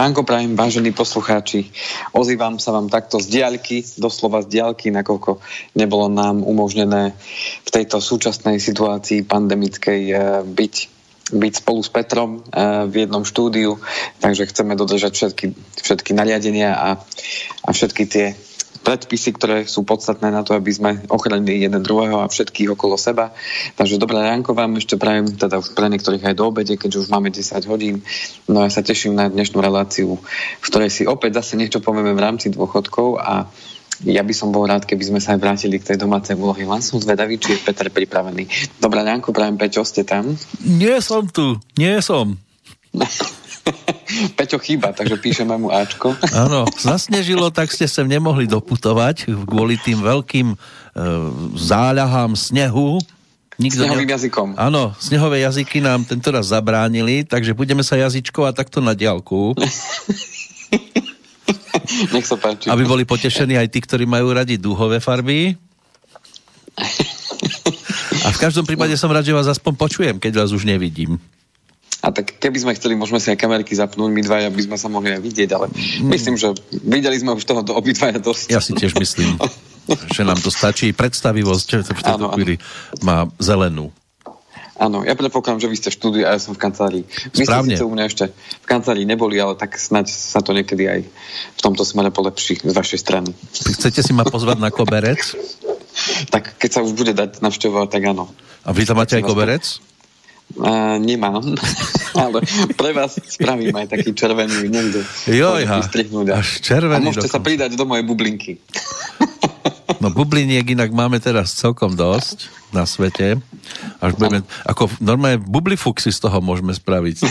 ránko prajem, vážení poslucháči. Ozývam sa vám takto z diaľky, doslova z diaľky, nakoľko nebolo nám umožnené v tejto súčasnej situácii pandemickej eh, byť byť spolu s Petrom eh, v jednom štúdiu, takže chceme dodržať všetky, všetky nariadenia a, a všetky tie predpisy, ktoré sú podstatné na to, aby sme ochránili jeden druhého a všetkých okolo seba. Takže dobré ránko vám ešte prajem, teda už pre niektorých aj do obede, keďže už máme 10 hodín. No ja sa teším na dnešnú reláciu, v ktorej si opäť zase niečo povieme v rámci dôchodkov a ja by som bol rád, keby sme sa aj vrátili k tej domácej úlohy. Len som zvedavý, či je Peter pripravený. Dobrá ránko, prajem Peťo, ste tam? Nie som tu, nie som. Peťo chýba, takže píšeme mu Ačko. Áno, zasnežilo, tak ste sem nemohli doputovať kvôli tým veľkým e, záľahám snehu. Nikto Snehovým ne... jazykom. Áno, snehové jazyky nám tento raz zabránili, takže budeme sa jazyčkovať takto na diálku. Nech sa páči. Aby boli potešení aj tí, ktorí majú radi dúhové farby. A v každom prípade som rád, že vás aspoň počujem, keď vás už nevidím. A tak keby sme chceli, môžeme si aj kamerky zapnúť, my dvaja by sme sa mohli aj vidieť, ale mm. myslím, že videli sme už toho do obidvaja dosť. Ja si tiež myslím, že nám to stačí. Predstavivosť v tejto chvíli má zelenú. Áno, ja predpokladám, že vy ste v štúdiu a ja som v kancelárii. Vy ste síce u mňa ešte v kancelárii neboli, ale tak snáď sa to niekedy aj v tomto smere polepší z vašej strany. Chcete si ma pozvať na koberec? tak keď sa už bude dať navštevovať, tak áno. A vy tam máte aj koberec? Uh, nemám, ale pre vás spravím aj taký červený niekde. Jojha, až červený. A môžete dokonca. sa pridať do mojej bublinky. No bubliniek inak máme teraz celkom dosť na svete. Až budeme, ako normálne bublifuxy z toho môžeme spraviť.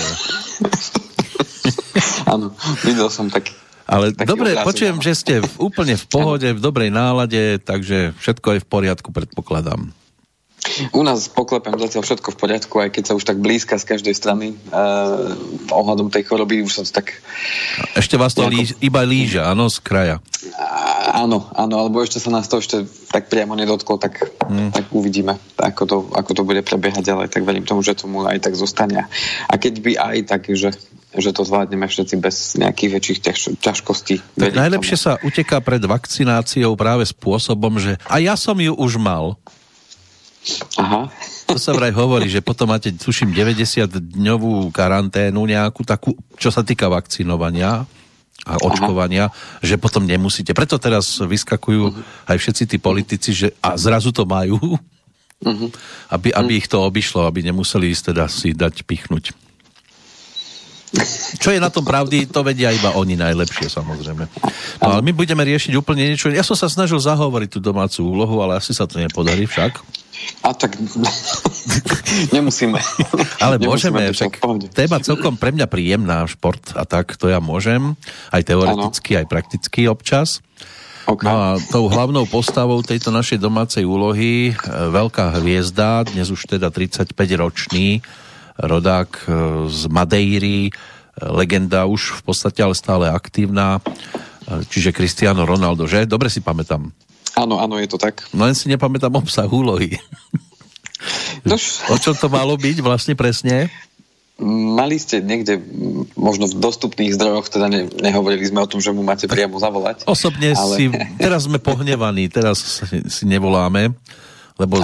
Áno, videl som taký ale Taký dobre, počujem, že ste v, úplne v pohode, v dobrej nálade, takže všetko je v poriadku, predpokladám. U nás poklepem zatiaľ všetko v poriadku, aj keď sa už tak blízka z každej strany uh, ohľadom tej choroby, už to tak... Ešte vás to nejako... líž, iba líža, áno, z kraja. Uh, áno, áno, alebo ešte sa nás to ešte tak priamo nedotklo, tak, hmm. tak uvidíme, ako to, ako to bude prebiehať ďalej, tak verím tomu, že tomu aj tak zostane. A keď by aj tak, že že to zvládneme všetci bez nejakých väčších ťaž, ťažkostí. Tak najlepšie tomu. sa uteká pred vakcináciou práve spôsobom, že a ja som ju už mal. Aha. To sa vraj hovorí, že potom máte, tuším, 90-dňovú karanténu nejakú takú, čo sa týka vakcinovania a očkovania, Aha. že potom nemusíte. Preto teraz vyskakujú uh-huh. aj všetci tí politici, že a zrazu to majú, uh-huh. aby, aby uh-huh. ich to obišlo, aby nemuseli ísť teda si dať pichnúť. Čo je na tom pravdy, to vedia iba oni najlepšie, samozrejme. No ale my budeme riešiť úplne niečo. Ja som sa snažil zahovoriť tú domácu úlohu, ale asi sa to nepodarí však. A tak nemusíme. Ale môžeme, však téma celkom pre mňa príjemná, šport a tak, to ja môžem, aj teoreticky, ano. aj prakticky občas. Okay. No a tou hlavnou postavou tejto našej domácej úlohy, e, veľká hviezda, dnes už teda 35-ročný rodák e, z Madeiry, e, legenda už v podstate ale stále aktívna, čiže Cristiano Ronaldo, že? Dobre si pamätám. Áno, áno, je to tak. No len si nepamätám obsah úlohy. Nož... O čo to malo byť vlastne presne? Mali ste niekde, možno v dostupných zdrojoch, teda ne, nehovorili sme o tom, že mu máte priamo zavolať. Osobne ale... si, teraz sme pohnevaní, teraz si nevoláme, lebo,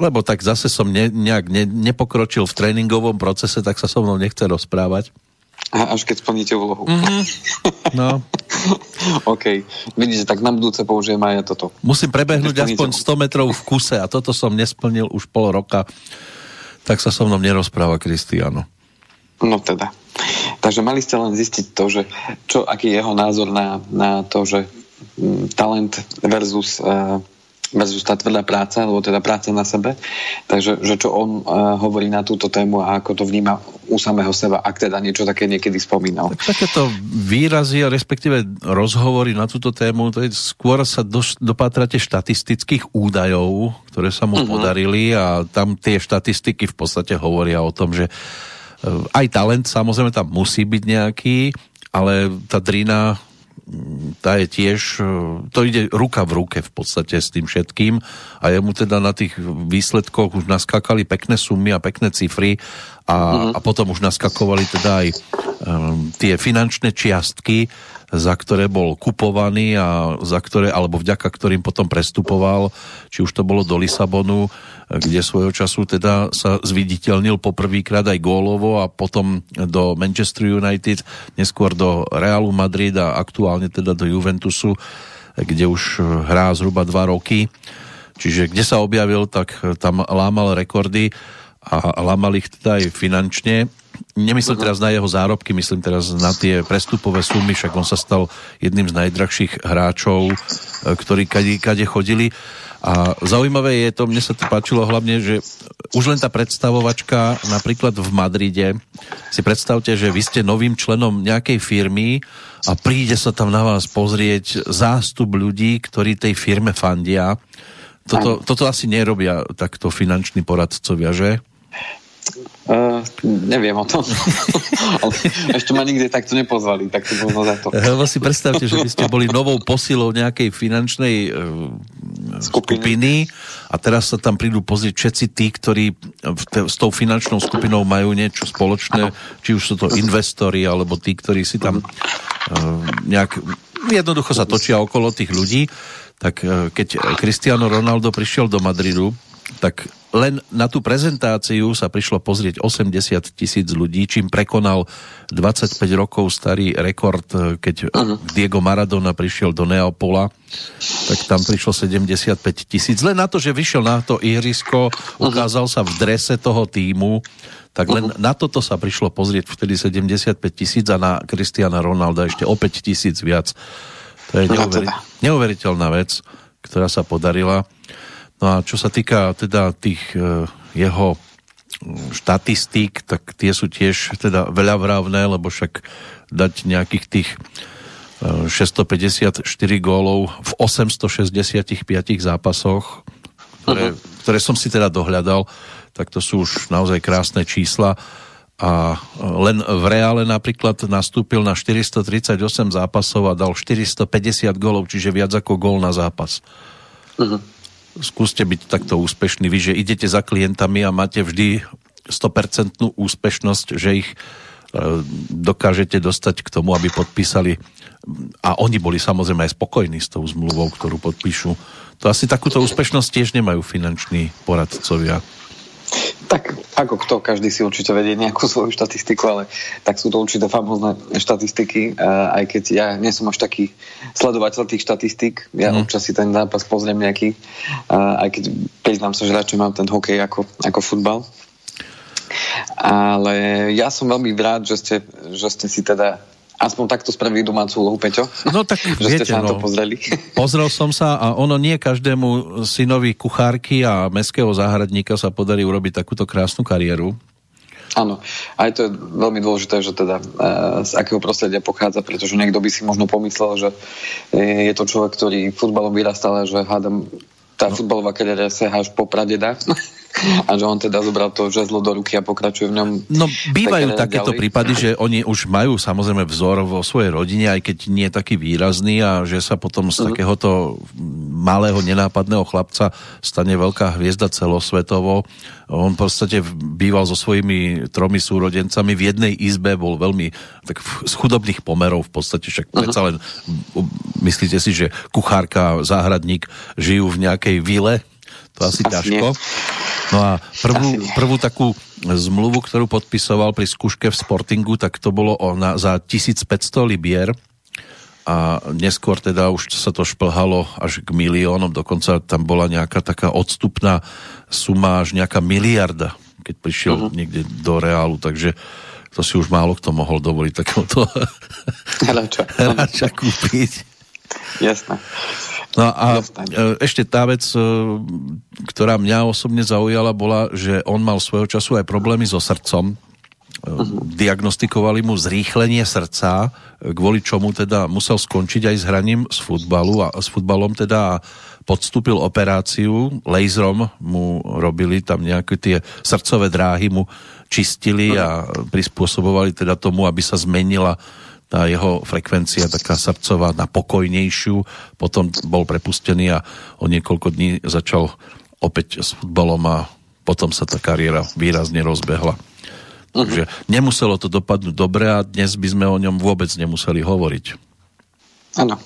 lebo tak zase som ne, nejak ne, nepokročil v tréningovom procese, tak sa so mnou nechce rozprávať. A až keď splníte úlohu. Mm-hmm. No. OK. Vidíte, tak na budúce použijem aj toto. Musím prebehnúť aspoň 100 metrov v kuse a toto som nesplnil už pol roka. Tak sa so mnou nerozpráva Kristiano. No teda. Takže mali ste len zistiť to, že čo, aký je jeho názor na, na to, že mm, talent versus uh, versus tá tvrdá práca, alebo teda práca na sebe. Takže že čo on uh, hovorí na túto tému a ako to vníma u samého seba, ak teda niečo také niekedy spomínal. Tak takéto výrazy, respektíve rozhovory na túto tému, to je skôr sa do, dopátrate štatistických údajov, ktoré sa mu uh-huh. podarili a tam tie štatistiky v podstate hovoria o tom, že uh, aj talent samozrejme tam musí byť nejaký, ale tá drina tá je tiež, e, to ide ruka v ruke v podstate s tým všetkým a jemu teda na tých výsledkoch už naskakali pekné sumy a pekné cifry a, mm. a potom už naskakovali teda aj um, tie finančné čiastky, za ktoré bol kupovaný a za ktoré, alebo vďaka ktorým potom prestupoval, či už to bolo do Lisabonu, kde svojho času teda sa zviditeľnil poprvýkrát aj gólovo a potom do Manchester United, neskôr do Realu Madrid a aktuálne teda do Juventusu, kde už hrá zhruba dva roky. Čiže kde sa objavil, tak tam lámal rekordy a lámal ich teda aj finančne nemyslím teraz na jeho zárobky, myslím teraz na tie prestupové sumy, však on sa stal jedným z najdrahších hráčov, e, ktorí kade, kade chodili. A zaujímavé je to, mne sa to páčilo hlavne, že už len tá predstavovačka napríklad v Madride, si predstavte, že vy ste novým členom nejakej firmy a príde sa tam na vás pozrieť zástup ľudí, ktorí tej firme fandia. Toto, toto asi nerobia takto finanční poradcovia, že? Uh, neviem o tom. Ale ešte ma nikdy takto nepozvali, tak to bolo za to. Lebo si predstavte, že by ste boli novou posilou nejakej finančnej uh, skupiny. skupiny a teraz sa tam prídu pozrieť všetci tí, ktorí te, s tou finančnou skupinou majú niečo spoločné, či už sú to investori, alebo tí, ktorí si tam uh, nejak jednoducho sa točia okolo tých ľudí. Tak uh, keď Cristiano Ronaldo prišiel do Madridu, tak len na tú prezentáciu sa prišlo pozrieť 80 tisíc ľudí, čím prekonal 25 rokov starý rekord, keď uh-huh. Diego Maradona prišiel do Neapola, tak tam prišlo 75 tisíc. Len na to, že vyšiel na to ihrisko, ukázal sa v drese toho týmu, tak len uh-huh. na toto sa prišlo pozrieť vtedy 75 tisíc a na Cristiana Ronalda ešte o 5 tisíc viac. To je neuveri- neuveriteľná vec, ktorá sa podarila. No a čo sa týka teda tých e, jeho štatistík, tak tie sú tiež teda veľa lebo však dať nejakých tých 654 e, gólov v 865 zápasoch, ktoré, uh-huh. ktoré som si teda dohľadal, tak to sú už naozaj krásne čísla a len v Reále napríklad nastúpil na 438 zápasov a dal 450 gólov, čiže viac ako gól na zápas. Uh-huh skúste byť takto úspešní. Vy, že idete za klientami a máte vždy 100% úspešnosť, že ich e, dokážete dostať k tomu, aby podpísali a oni boli samozrejme aj spokojní s tou zmluvou, ktorú podpíšu. To asi takúto úspešnosť tiež nemajú finanční poradcovia. Tak ako kto, každý si určite vedie nejakú svoju štatistiku, ale tak sú to určite famózne štatistiky, aj keď ja nie som až taký sledovateľ tých štatistík, ja mm. občas si ten zápas pozriem nejaký, aj keď priznám sa, že radšej mám ten hokej ako, ako futbal. Ale ja som veľmi rád, že ste, že ste si teda aspoň takto spravili domácu úlohu, Peťo? No tak že viete, ste sa no, to pozreli. Pozrel som sa a ono nie každému synovi kuchárky a meského záhradníka sa podarí urobiť takúto krásnu kariéru. Áno, aj to je veľmi dôležité, že teda e, z akého prostredia pochádza, pretože niekto by si možno pomyslel, že e, je to človek, ktorý futbalom vyrastal a že hádam tá no. futbalová kariéra sa až po pradeda a že on teda zobral to žezlo do ruky a pokračuje v ňom. No bývajú takéto ďalej. prípady, že oni už majú samozrejme vzor vo svojej rodine, aj keď nie je taký výrazný a že sa potom z uh-huh. takéhoto malého nenápadného chlapca stane veľká hviezda celosvetovo. On v podstate býval so svojimi tromi súrodencami v jednej izbe, bol veľmi tak z chudobných pomerov v podstate, však uh-huh. predsa len myslíte si, že kuchárka, záhradník žijú v nejakej vile, to asi, asi ťažko. Nie. No a prvú, prvú takú zmluvu, ktorú podpisoval pri skúške v Sportingu, tak to bolo na, za 1500 libier a neskôr teda už sa to šplhalo až k miliónom, dokonca tam bola nejaká taká odstupná suma až nejaká miliarda, keď prišiel uh-huh. niekde do reálu, takže to si už málo kto mohol dovoliť takéhoto hráča kúpiť. Jasné. No a e, ešte tá vec, e, ktorá mňa osobne zaujala, bola, že on mal svojho času aj problémy so srdcom. Uh-huh. Diagnostikovali mu zrýchlenie srdca, kvôli čomu teda musel skončiť aj s hraním z futbalu a s futbalom teda podstúpil operáciu, laserom mu robili tam nejaké tie srdcové dráhy mu čistili a prispôsobovali teda tomu, aby sa zmenila tá jeho frekvencia taká srdcová na pokojnejšiu, potom bol prepustený a o niekoľko dní začal opäť s futbalom a potom sa tá kariéra výrazne rozbehla. Uh-huh. Takže nemuselo to dopadnúť dobre a dnes by sme o ňom vôbec nemuseli hovoriť. Áno.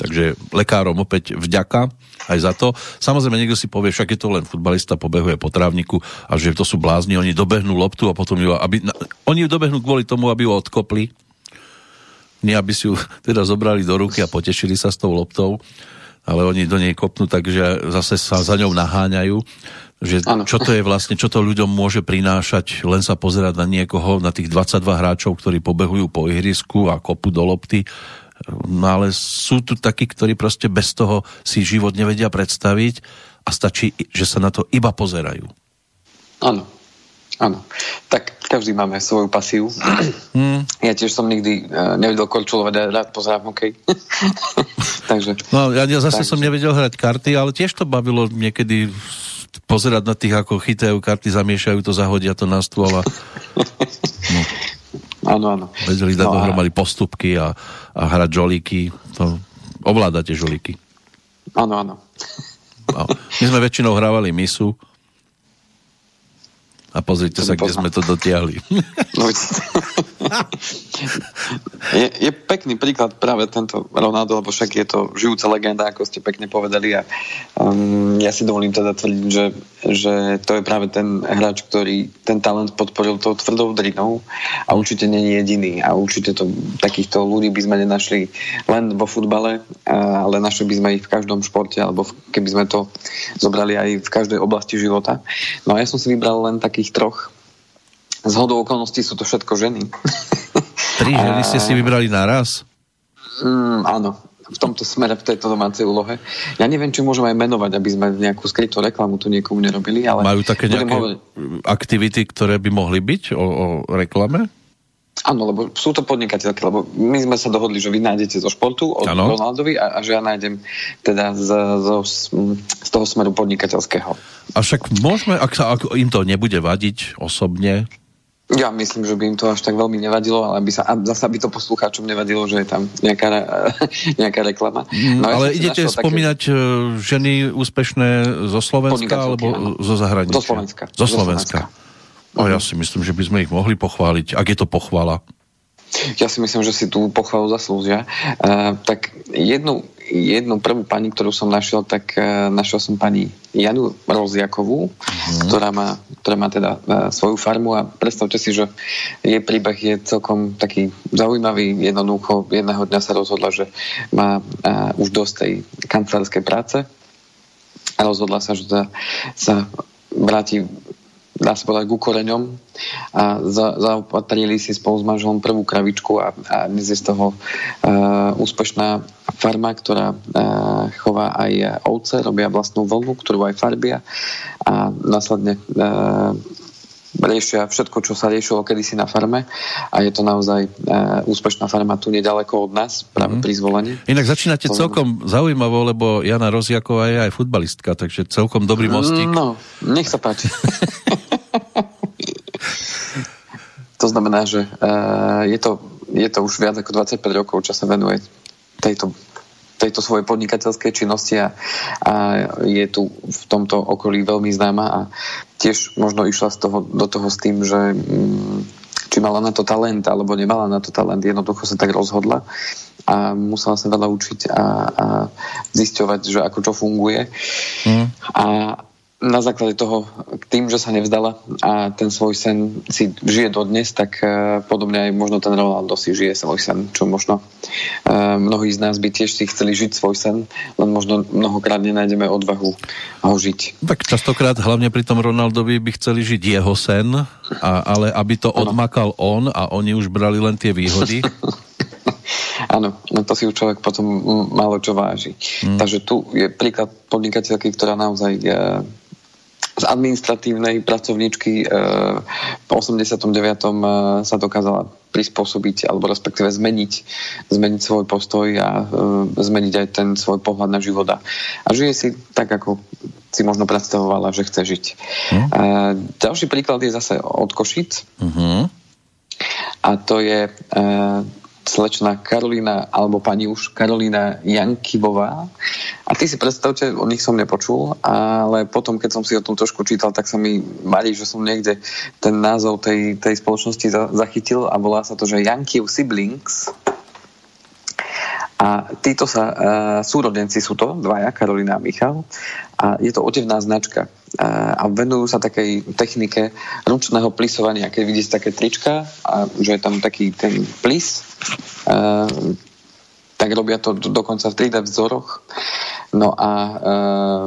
Takže lekárom opäť vďaka aj za to. Samozrejme, niekto si povie, však je to len futbalista, pobehuje po trávniku a že to sú blázni, oni dobehnú loptu a potom ju, aby, oni ju dobehnú kvôli tomu, aby ju odkopli. Nie, aby si ju teda zobrali do ruky a potešili sa s tou loptou, ale oni do nej kopnú, takže zase sa za ňou naháňajú. Že čo to je vlastne, čo to ľuďom môže prinášať, len sa pozerať na niekoho, na tých 22 hráčov, ktorí pobehujú po ihrisku a kopu do lopty No ale sú tu takí, ktorí proste bez toho si život nevedia predstaviť a stačí, že sa na to iba pozerajú. Áno, áno. Tak každý máme svoju pasiu. Hmm. Ja tiež som nikdy uh, nevedel korčulovať a rád pozerám hokej. Takže, no, ja, ja zase takže... som nevedel hrať karty, ale tiež to bavilo niekedy pozerať na tých, ako chytajú karty, zamiešajú to, zahodia to na stôl a... No. Áno, áno. Vedeli dať no dohromady a... postupky a, a hrať žolíky. To ovládate žolíky. Áno, áno. No. My sme väčšinou hrávali misu a pozrite sa, kde sme to dotiahli. No, je, je pekný príklad práve tento Ronaldo, lebo však je to žijúca legenda, ako ste pekne povedali. A um, ja si dovolím teda tvrdiť, že, že to je práve ten hráč, ktorý ten talent podporil tou tvrdou drinou a určite nie je jediný a určite to, takýchto ľudí by sme nenašli len vo futbale, ale našli by sme ich v každom športe alebo keby sme to zobrali aj v každej oblasti života. No a ja som si vybral len takých troch z hodou okolností sú to všetko ženy. Tri ženy ste si vybrali naraz? Mm, áno, v tomto smere, v tejto domácej úlohe. Ja neviem, či môžeme aj menovať, aby sme nejakú skrytú reklamu tu niekomu nerobili, ale... Majú také nejaké hovoriť... aktivity, ktoré by mohli byť o, o reklame? Áno, lebo sú to podnikateľky, lebo my sme sa dohodli, že vy nájdete zo športu od ano. Ronaldovi a, a že ja nájdem teda z, z, z toho smeru podnikateľského. A však môžeme, ak, sa, ak im to nebude vadiť osobne, ja myslím, že by im to až tak veľmi nevadilo, ale by sa, a zase by to poslucháčom nevadilo, že je tam nejaká, nejaká reklama. No, ja ale idete spomínať také... ženy úspešné zo Slovenska alebo áno. zo zahraničia? Zo Slovenska. Zo Slovenska. Zo Slovenska. A ja si myslím, že by sme ich mohli pochváliť, ak je to pochvala. Ja si myslím, že si tú pochvalu zaslúžia. Uh, tak jednu, jednu prvú pani, ktorú som našiel, tak uh, našiel som pani Janu Roziakovú, uh-huh. ktorá, má, ktorá má teda uh, svoju farmu a predstavte si, že jej príbeh je celkom taký zaujímavý. Jednoducho jedného dňa sa rozhodla, že má uh, už dosť tej kancelárskej práce a rozhodla sa, že sa, sa vráti dá sa povedať, ku koreňom a za, zaopatrili si spolu s manželom prvú kravičku a, a dnes je z toho uh, úspešná farma, ktorá uh, chová aj ovce, robia vlastnú vlnu, ktorú aj farbia. A následne uh, riešia všetko, čo sa riešilo kedysi na farme a je to naozaj e, úspešná farma tu nedaleko od nás, práve mm. pri zvolení. Inak začínate to celkom zaujímavo, lebo Jana Roziaková je aj futbalistka, takže celkom dobrý mostík. No, nech sa páči. to znamená, že uh, je, to, je to už viac ako 25 rokov, čo sa venuje tejto tejto svojej podnikateľskej činnosti a, a je tu v tomto okolí veľmi známa a tiež možno išla z toho, do toho s tým, že mm, či mala na to talent alebo nemala na to talent, jednoducho sa tak rozhodla a musela sa veľa učiť a, a zisťovať, že ako čo funguje. Mm. A, na základe toho, tým, že sa nevzdala a ten svoj sen si žije dodnes, tak uh, podobne aj možno ten Ronaldo si žije svoj sen, čo možno uh, mnohí z nás by tiež si chceli žiť svoj sen, len možno mnohokrát nenájdeme odvahu ho žiť. Tak častokrát, hlavne pri tom Ronaldovi by chceli žiť jeho sen, a, ale aby to ano. odmakal on a oni už brali len tie výhody. Áno, no to si už človek potom málo čo váži. Hmm. Takže tu je príklad podnikateľky, ktorá naozaj uh, z administratívnej pracovníčky v 89. sa dokázala prispôsobiť alebo respektíve zmeniť, zmeniť svoj postoj a zmeniť aj ten svoj pohľad na život. A žije si tak, ako si možno predstavovala, že chce žiť. Uh-huh. ďalší príklad je zase od Košic. Uh-huh. A to je slečna Karolina, alebo pani už Karolina Jankivová. A ty si predstavte, o nich som nepočul, ale potom, keď som si o tom trošku čítal, tak sa mi marí, že som niekde ten názov tej, tej spoločnosti za, zachytil a volá sa to, že Jankiv Siblings. A títo sa, uh, súrodenci sú to, dvaja, Karolina a Michal. A je to otevná značka. A venujú sa takej technike ručného plisovania. Keď vidíte také trička a že je tam taký ten plis, tak robia to dokonca v 3D vzoroch. No a uh,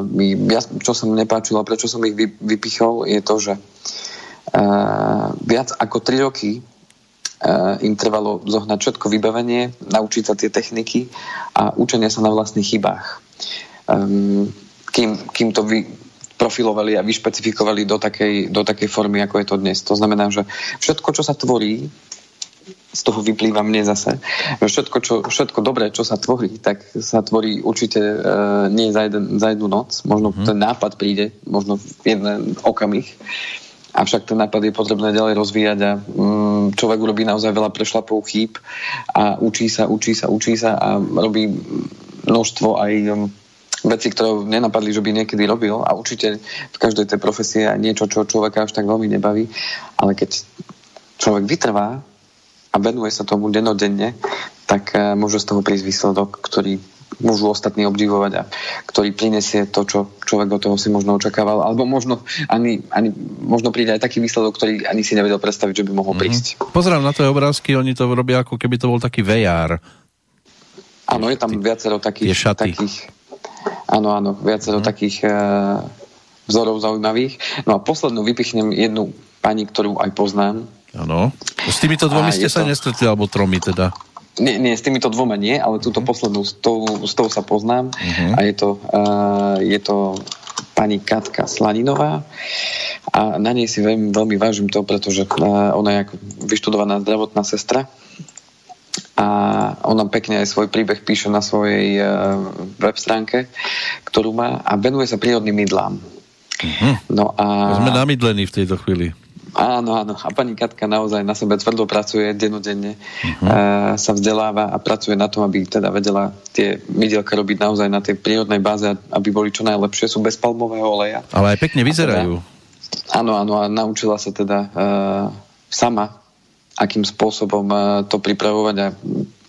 ja, čo som nepáčilo, prečo som ich vypichol, je to, že uh, viac ako 3 roky Eh, im trvalo zohnať všetko vybavenie, naučiť sa tie techniky a učenia sa na vlastných chybách. Um, kým, kým to vy, profilovali a vyšpecifikovali do takej, do takej formy, ako je to dnes. To znamená, že všetko, čo sa tvorí, z toho vyplýva mne zase, že všetko, čo, všetko dobré, čo sa tvorí, tak sa tvorí určite e, nie za, jeden, za jednu noc. Možno hmm. ten nápad príde, možno v jeden okamih. Avšak ten nápad je potrebné ďalej rozvíjať a mm, človek urobí naozaj veľa prešlapov chýb a učí sa, učí sa, učí sa a robí množstvo aj um, veci, ktoré nenapadli, že by niekedy robil a určite v každej tej profesie je niečo, čo človeka až tak veľmi nebaví, ale keď človek vytrvá a venuje sa tomu denodenne, tak uh, môže z toho prísť výsledok, ktorý môžu ostatní obdivovať a ktorý prinesie to, čo človek od toho si možno očakával. Alebo možno, ani, ani, možno príde aj taký výsledok, ktorý ani si nevedel predstaviť, že by mohol mm-hmm. prísť. Pozerám na tie obrázky, oni to robia ako keby to bol taký VR. Áno, je tam viacero takých, takých áno, áno, viacero mm-hmm. takých uh, vzorov zaujímavých. No a poslednú vypichnem jednu pani, ktorú aj poznám. Áno. S týmito dvomi ste sa to... nestretli, alebo tromi teda? Nie, nie, s týmito dvoma nie, ale túto uh-huh. poslednú, s tou, s tou sa poznám uh-huh. a je to, uh, je to pani Katka Slaninová a na nej si veľmi, veľmi vážim to, pretože uh, ona je ako vyštudovaná zdravotná sestra a ona pekne aj svoj príbeh píše na svojej uh, web stránke, ktorú má a venuje sa prírodným mydlám. Uh-huh. No a... Sme namydlení v tejto chvíli. Áno, áno. A pani Katka naozaj na sebe tvrdo pracuje, denodenne uh-huh. uh, sa vzdeláva a pracuje na tom, aby teda vedela tie mydielka robiť naozaj na tej prírodnej báze, aby boli čo najlepšie. Sú bez palmového oleja. Ale aj pekne vyzerajú. Teda, áno, áno. A naučila sa teda uh, sama, akým spôsobom uh, to pripravovať a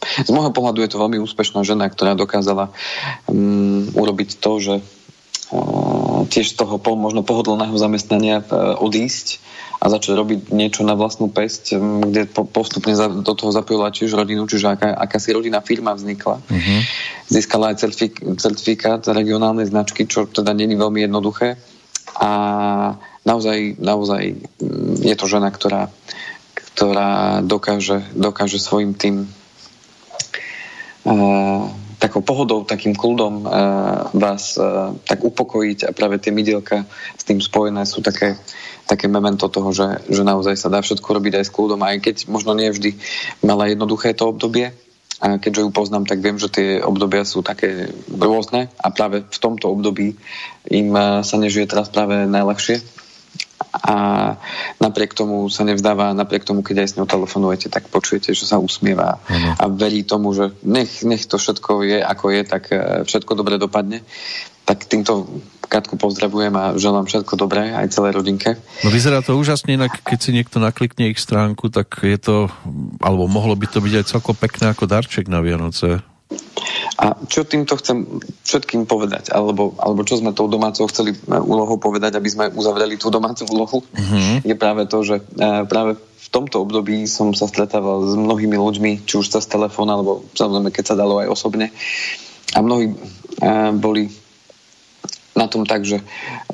z môjho pohľadu je to veľmi úspešná žena, ktorá dokázala um, urobiť to, že uh, tiež z toho po, možno pohodlného zamestnania uh, odísť a začať robiť niečo na vlastnú pesť, kde postupne do toho zapojila tiež rodinu, čiže aká, akási rodinná firma vznikla. Uh-huh. Získala aj certifik- certifikát regionálnej značky, čo teda není veľmi jednoduché. A naozaj, naozaj je to žena, ktorá, ktorá dokáže, dokáže svojim tým uh, takou pohodou, takým kľudom uh, vás uh, tak upokojiť a práve tie mydielka s tým spojené sú také také memento toho, že, že naozaj sa dá všetko robiť aj s kľudom, aj keď možno nie vždy mala jednoduché to obdobie. A keďže ju poznám, tak viem, že tie obdobia sú také rôzne a práve v tomto období im eh, sa nežije teraz práve najľahšie. A napriek tomu sa nevzdáva, napriek tomu, keď aj s ňou telefonujete, tak počujete, že sa usmieva uh-huh. a verí tomu, že nech, nech to všetko je, ako je, tak eh, všetko dobre dopadne. Tak týmto Katku pozdravujem a želám všetko dobré aj celej rodinke. No vyzerá to úžasne, inak keď si niekto naklikne ich stránku, tak je to, alebo mohlo by to byť aj celkom pekné ako darček na Vianoce. A čo týmto chcem všetkým povedať, alebo, alebo čo sme tou domácou chceli e, úlohou povedať, aby sme uzavreli tú domácu úlohu, uh-huh. je práve to, že e, práve v tomto období som sa stretával s mnohými ľuďmi, či už cez telefón, alebo samozrejme, keď sa dalo aj osobne. A mnohí e, boli na tom tak, že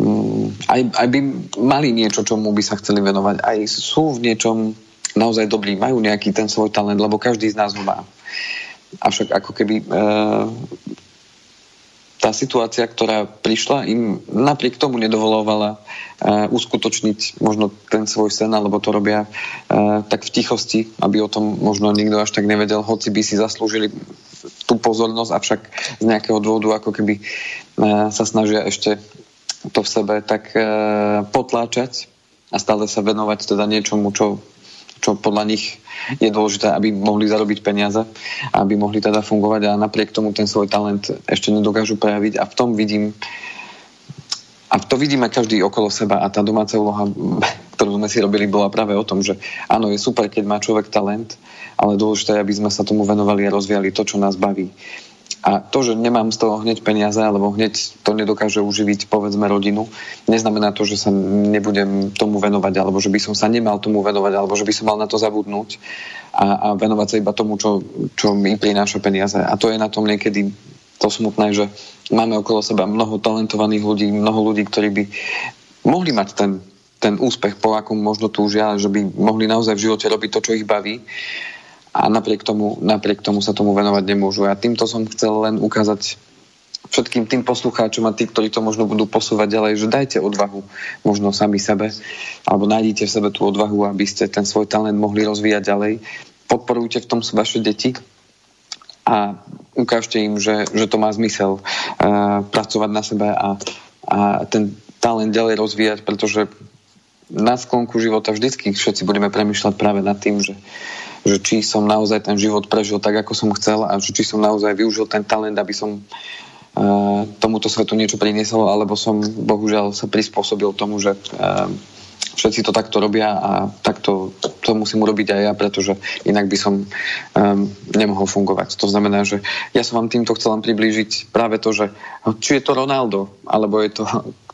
um, aj, aj by mali niečo, čomu by sa chceli venovať. Aj sú v niečom naozaj dobrí, majú nejaký ten svoj talent, lebo každý z nás ho má. Avšak ako keby uh, tá situácia, ktorá prišla, im napriek tomu nedovolovala uh, uskutočniť možno ten svoj sen, alebo to robia uh, tak v tichosti, aby o tom možno nikto až tak nevedel, hoci by si zaslúžili tú pozornosť, avšak z nejakého dôvodu ako keby sa snažia ešte to v sebe tak potláčať a stále sa venovať teda niečomu, čo čo podľa nich je dôležité, aby mohli zarobiť peniaze, aby mohli teda fungovať a napriek tomu ten svoj talent ešte nedokážu prejaviť a v tom vidím a to vidíme každý okolo seba a tá domáca úloha, ktorú sme si robili, bola práve o tom, že áno, je super, keď má človek talent, ale dôležité je, aby sme sa tomu venovali a rozvíjali to, čo nás baví. A to, že nemám z toho hneď peniaze, alebo hneď to nedokáže uživiť, povedzme, rodinu, neznamená to, že sa nebudem tomu venovať, alebo že by som sa nemal tomu venovať, alebo že by som mal na to zabudnúť a, a venovať sa iba tomu, čo, čo mi prináša peniaze. A to je na tom niekedy to smutné, že máme okolo seba mnoho talentovaných ľudí, mnoho ľudí, ktorí by mohli mať ten, ten úspech, po akom možno túžia, že by mohli naozaj v živote robiť to, čo ich baví a napriek tomu, napriek tomu sa tomu venovať nemôžu. A týmto som chcel len ukázať všetkým tým poslucháčom a tí, ktorí to možno budú posúvať ďalej, že dajte odvahu možno sami sebe, alebo nájdite v sebe tú odvahu, aby ste ten svoj talent mohli rozvíjať ďalej. Podporujte v tom vaše deti a ukážte im, že, že to má zmysel uh, pracovať na sebe a, a ten talent ďalej rozvíjať, pretože na sklonku života vždycky všetci budeme premyšľať práve nad tým, že že či som naozaj ten život prežil tak, ako som chcel a že či som naozaj využil ten talent, aby som uh, tomuto svetu niečo priniesol, alebo som bohužiaľ sa prispôsobil tomu, že uh, všetci to takto robia a takto to musím urobiť aj ja, pretože inak by som um, nemohol fungovať. To znamená, že ja som vám týmto chcel priblížiť práve to, že či je to Ronaldo, alebo je to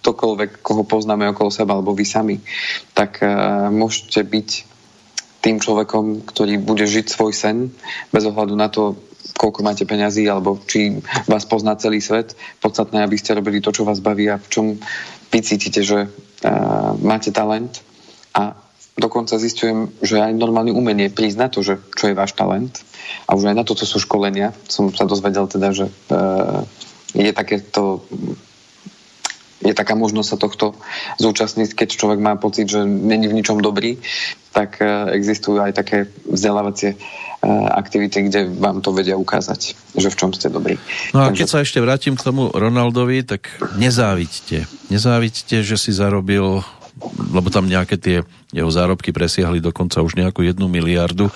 ktokoľvek, koho poznáme okolo seba, alebo vy sami, tak uh, môžete byť tým človekom, ktorý bude žiť svoj sen bez ohľadu na to, koľko máte peňazí alebo či vás pozná celý svet. Podstatné, aby ste robili to, čo vás baví a v čom vy cítite, že uh, máte talent a dokonca zistujem, že aj normálne umenie prísť na to, že čo je váš talent a už aj na to, čo sú školenia. Som sa dozvedel teda, že uh, je takéto je taká možnosť sa tohto zúčastniť, keď človek má pocit, že není v ničom dobrý, tak e, existujú aj také vzdelávacie e, aktivity, kde vám to vedia ukázať, že v čom ste dobrí. No a Takže... keď sa ešte vrátim k tomu Ronaldovi, tak nezávidte. Nezávidte, že si zarobil lebo tam nejaké tie jeho zárobky presiahli dokonca už nejakú jednu miliardu e,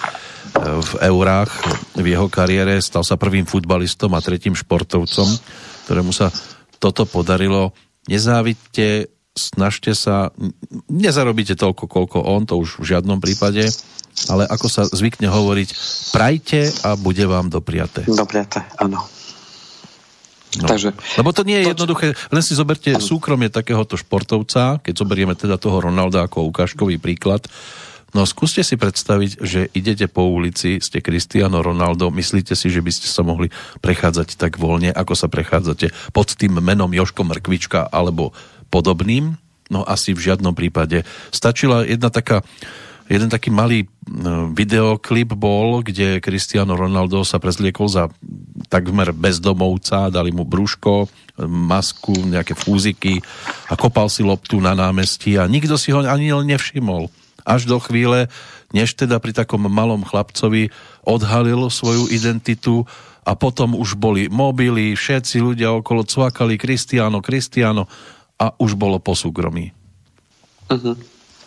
v eurách v jeho kariére. Stal sa prvým futbalistom a tretím športovcom, ktorému sa toto podarilo nezávidte, snažte sa, nezarobíte toľko, koľko on, to už v žiadnom prípade, ale ako sa zvykne hovoriť, prajte a bude vám dopriate. Dopriate, áno. No. Takže, Lebo to nie je to, jednoduché, len si zoberte ano. súkromie takéhoto športovca, keď zoberieme teda toho Ronalda ako ukážkový príklad, No skúste si predstaviť, že idete po ulici, ste Cristiano Ronaldo, myslíte si, že by ste sa mohli prechádzať tak voľne, ako sa prechádzate pod tým menom Joško Mrkvička alebo podobným? No asi v žiadnom prípade. Stačila jedna taká jeden taký malý videoklip bol, kde Cristiano Ronaldo sa prezliekol za takmer bezdomovca, dali mu brúško, masku, nejaké fúziky a kopal si loptu na námestí a nikto si ho ani nevšimol až do chvíle, než teda pri takom malom chlapcovi odhalil svoju identitu a potom už boli mobily, všetci ľudia okolo cvakali Kristiano, Kristiano a už bolo po súkromí. Uh-huh.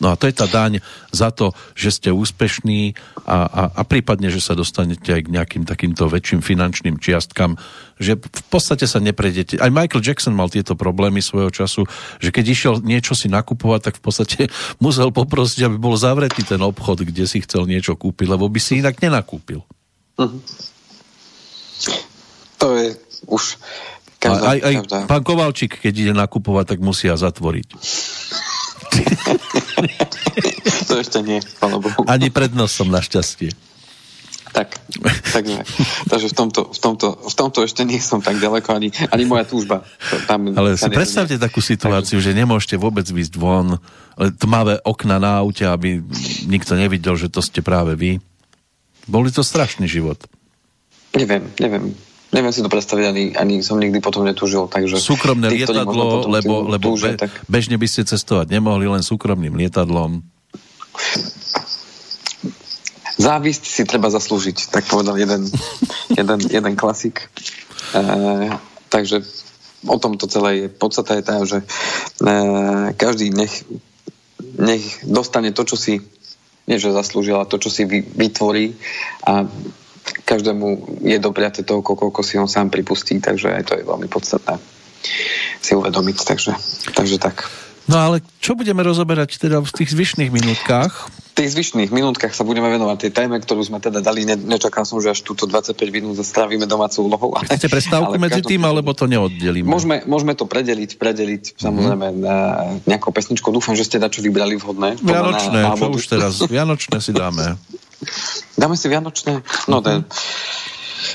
No a to je tá daň za to, že ste úspešní a, a, a prípadne, že sa dostanete aj k nejakým takýmto väčším finančným čiastkam, že v podstate sa neprejdete. Aj Michael Jackson mal tieto problémy svojho času, že keď išiel niečo si nakupovať, tak v podstate musel poprosiť, aby bol zavretý ten obchod, kde si chcel niečo kúpiť, lebo by si inak nenakúpil. Uh-huh. To je už každá, aj, aj každá. pán Kovalčík, keď ide nakupovať, tak musia zatvoriť. to ešte nie, Bohu. Ani pred nosom, našťastie. Tak, tak nie. Takže v tomto, v, tomto, v tomto ešte nie som tak ďaleko, ani, ani moja túžba. Tam ale si predstavte takú situáciu, Takže... že nemôžete vôbec výsť von, tmavé okna na aute, aby nikto nevidel, že to ste práve vy. Boli to strašný život. Neviem, neviem. Neviem si to predstaviť, ani, ani som nikdy potom netúžil. Takže Súkromné lietadlo, lebo, lebo túžia, be, tak... bežne by ste cestovať nemohli len súkromným lietadlom. Závisť si treba zaslúžiť, tak povedal jeden, jeden, jeden klasik. E, takže o tom to celé je. Podstata je tá, že e, každý nech, nech dostane to, čo si nie že zaslúžila to, čo si vytvorí a každému je dobré toho, koľko si on sám pripustí, takže aj to je veľmi podstatné si uvedomiť, takže, takže tak. No ale čo budeme rozoberať teda v tých zvyšných minútkach? V tých zvyšných minútkach sa budeme venovať tej téme, ktorú sme teda dali. Ne, nečakal som, že až túto 25 minút zastrávime domácu úlohou. Ale, Chcete prestávku medzi tým, alebo to neoddelíme? Môžeme, môžeme to predeliť, predeliť samozrejme mm-hmm. na nejakou pesničku. Dúfam, že ste dačo vybrali vhodné. Vianočné, na čo už teraz? Vianočné si dáme. Dáme si Vianočné? No, mm-hmm.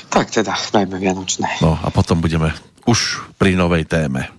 tak teda, dajme Vianočné. No a potom budeme už pri novej téme.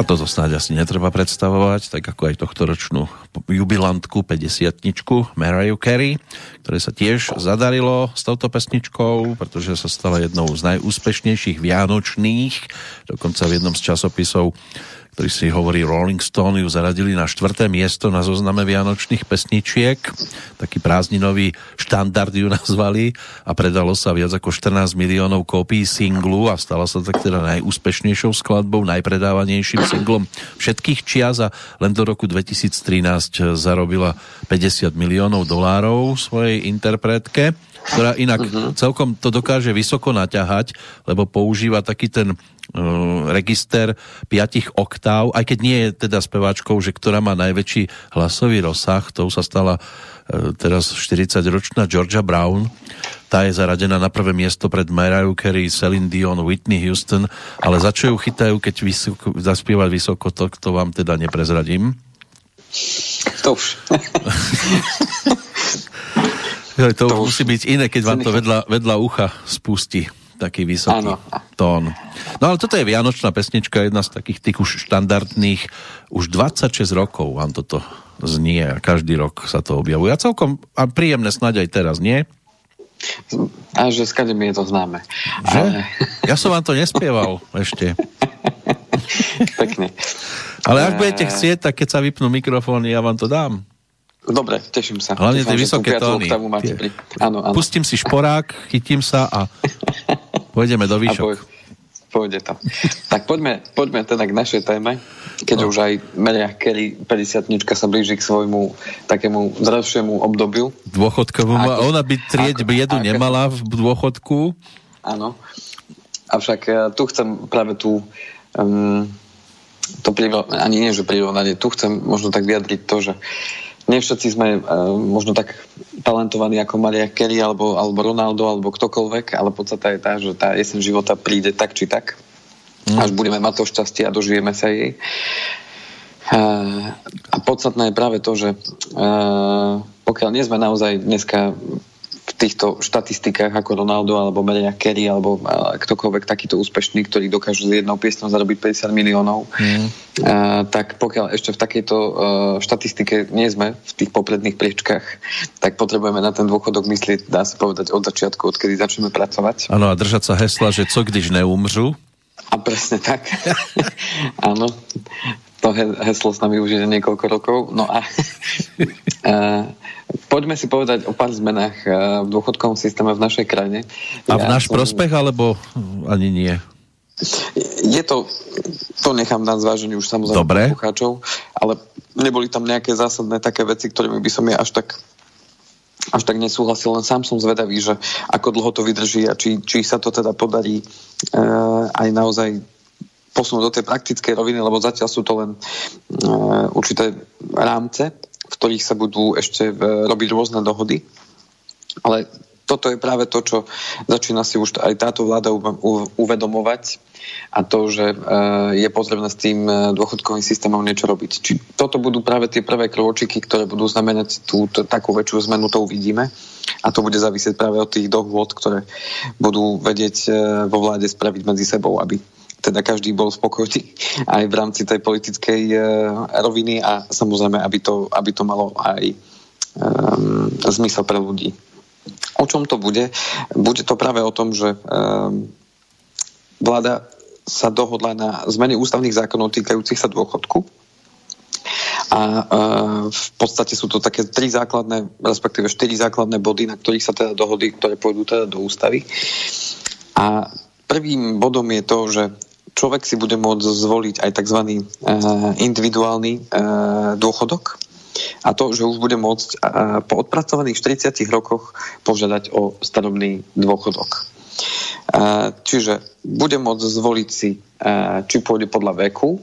A toto snáď asi netreba predstavovať, tak ako aj tohto ročnú jubilantku 50 Mariah Carey, ktoré sa tiež zadarilo s touto pesničkou, pretože sa stala jednou z najúspešnejších vianočných, dokonca v jednom z časopisov ktorý si hovorí Rolling Stone, ju zaradili na štvrté miesto na zozname vianočných pesničiek. Taký prázdninový štandard ju nazvali a predalo sa viac ako 14 miliónov kópií singlu a stala sa tak teda najúspešnejšou skladbou, najpredávanejším singlom všetkých čias a len do roku 2013 zarobila 50 miliónov dolárov svojej interpretke, ktorá inak uh-huh. celkom to dokáže vysoko naťahať, lebo používa taký ten register piatich oktáv, aj keď nie je teda speváčkou, že ktorá má najväčší hlasový rozsah, to sa stala uh, teraz 40-ročná Georgia Brown, tá je zaradená na prvé miesto pred Mariah Carey, Celine Dion, Whitney Houston, ale za čo ju chytajú, keď vysoko, zaspievať vysoko, to, to vám teda neprezradím. To už. to, to musí byť iné, keď vám to vedľa, vedľa ucha spustí taký vysoký ano. tón. No ale toto je Vianočná pesnička, jedna z takých tých už štandardných, už 26 rokov vám toto znie a každý rok sa to objavuje. A celkom a príjemné snáď aj teraz, nie? A že skade mi je to známe. Že? Ale... Ja som vám to nespieval ešte. Pekne. Ale ak budete chcieť, tak keď sa vypnú mikrofóny, ja vám to dám. Dobre, teším sa. Hlavne tie vysoké tóny. Pri... Áno, áno. Pustím si šporák, chytím sa a pôjdeme do výšok pôjde to. tak poďme, poďme teda k našej téme, keďže no. už aj Meria Kerry 50 sa blíži k svojmu takému zdravšiemu obdobiu. Dôchodkovému. A ona by trieť ako, biedu ako, nemala v dôchodku. Áno. Avšak ja tu chcem práve tú um, to prírod, ani nie, že prirovnanie, tu chcem možno tak vyjadriť to, že nie všetci sme uh, možno tak talentovaní ako Maria Kerry alebo, alebo Ronaldo alebo ktokoľvek, ale podstate je tá, že tá jesen života príde tak či tak, mm. až budeme mať to šťastie a dožijeme sa jej. Uh, a podstatné je práve to, že uh, pokiaľ nie sme naozaj dneska týchto štatistikách ako Ronaldo alebo Maria Kerry alebo ktokoľvek takýto úspešný, ktorý dokážu z jednou piesňou zarobiť 50 miliónov, mm. a, tak pokiaľ ešte v takejto uh, štatistike nie sme v tých popredných priečkách, tak potrebujeme na ten dôchodok myslieť, dá sa povedať, od začiatku, odkedy začneme pracovať. Áno, a držať sa hesla, že co když neumřu? A presne tak. Áno, to heslo s nami už je niekoľko rokov. No a, a poďme si povedať o pár zmenách v dôchodkovom systéme v našej krajine. A v ja náš som... prospech, alebo ani nie? Je to, to nechám na zváženie už samozrejme Dobre. poslucháčov, ale neboli tam nejaké zásadné také veci, ktorými by som ja až tak až tak nesúhlasil, len sám som zvedavý, že ako dlho to vydrží a či, či sa to teda podarí e, aj naozaj posunúť do tej praktickej roviny, lebo zatiaľ sú to len uh, určité rámce, v ktorých sa budú ešte uh, robiť rôzne dohody. Ale toto je práve to, čo začína si už aj táto vláda uvedomovať a to, že uh, je potrebné s tým dôchodkovým systémom niečo robiť. Či toto budú práve tie prvé kročiky, ktoré budú znamenať tú, takú väčšiu zmenu, to uvidíme. A to bude závisieť práve od tých dohôd, ktoré budú vedieť vo vláde spraviť medzi sebou, aby teda každý bol spokojný aj v rámci tej politickej uh, roviny a samozrejme, aby to, aby to malo aj um, zmysel pre ľudí. O čom to bude? Bude to práve o tom, že um, vláda sa dohodla na zmene ústavných zákonov týkajúcich sa dôchodku. A uh, v podstate sú to také tri základné, respektíve štyri základné body, na ktorých sa teda dohody, ktoré pôjdu teda do ústavy. A prvým bodom je to, že človek si bude môcť zvoliť aj tzv. Eh, individuálny eh, dôchodok a to, že už bude môcť eh, po odpracovaných 40 rokoch požiadať o starobný dôchodok. Čiže bude môcť zvoliť si, či pôjde podľa veku,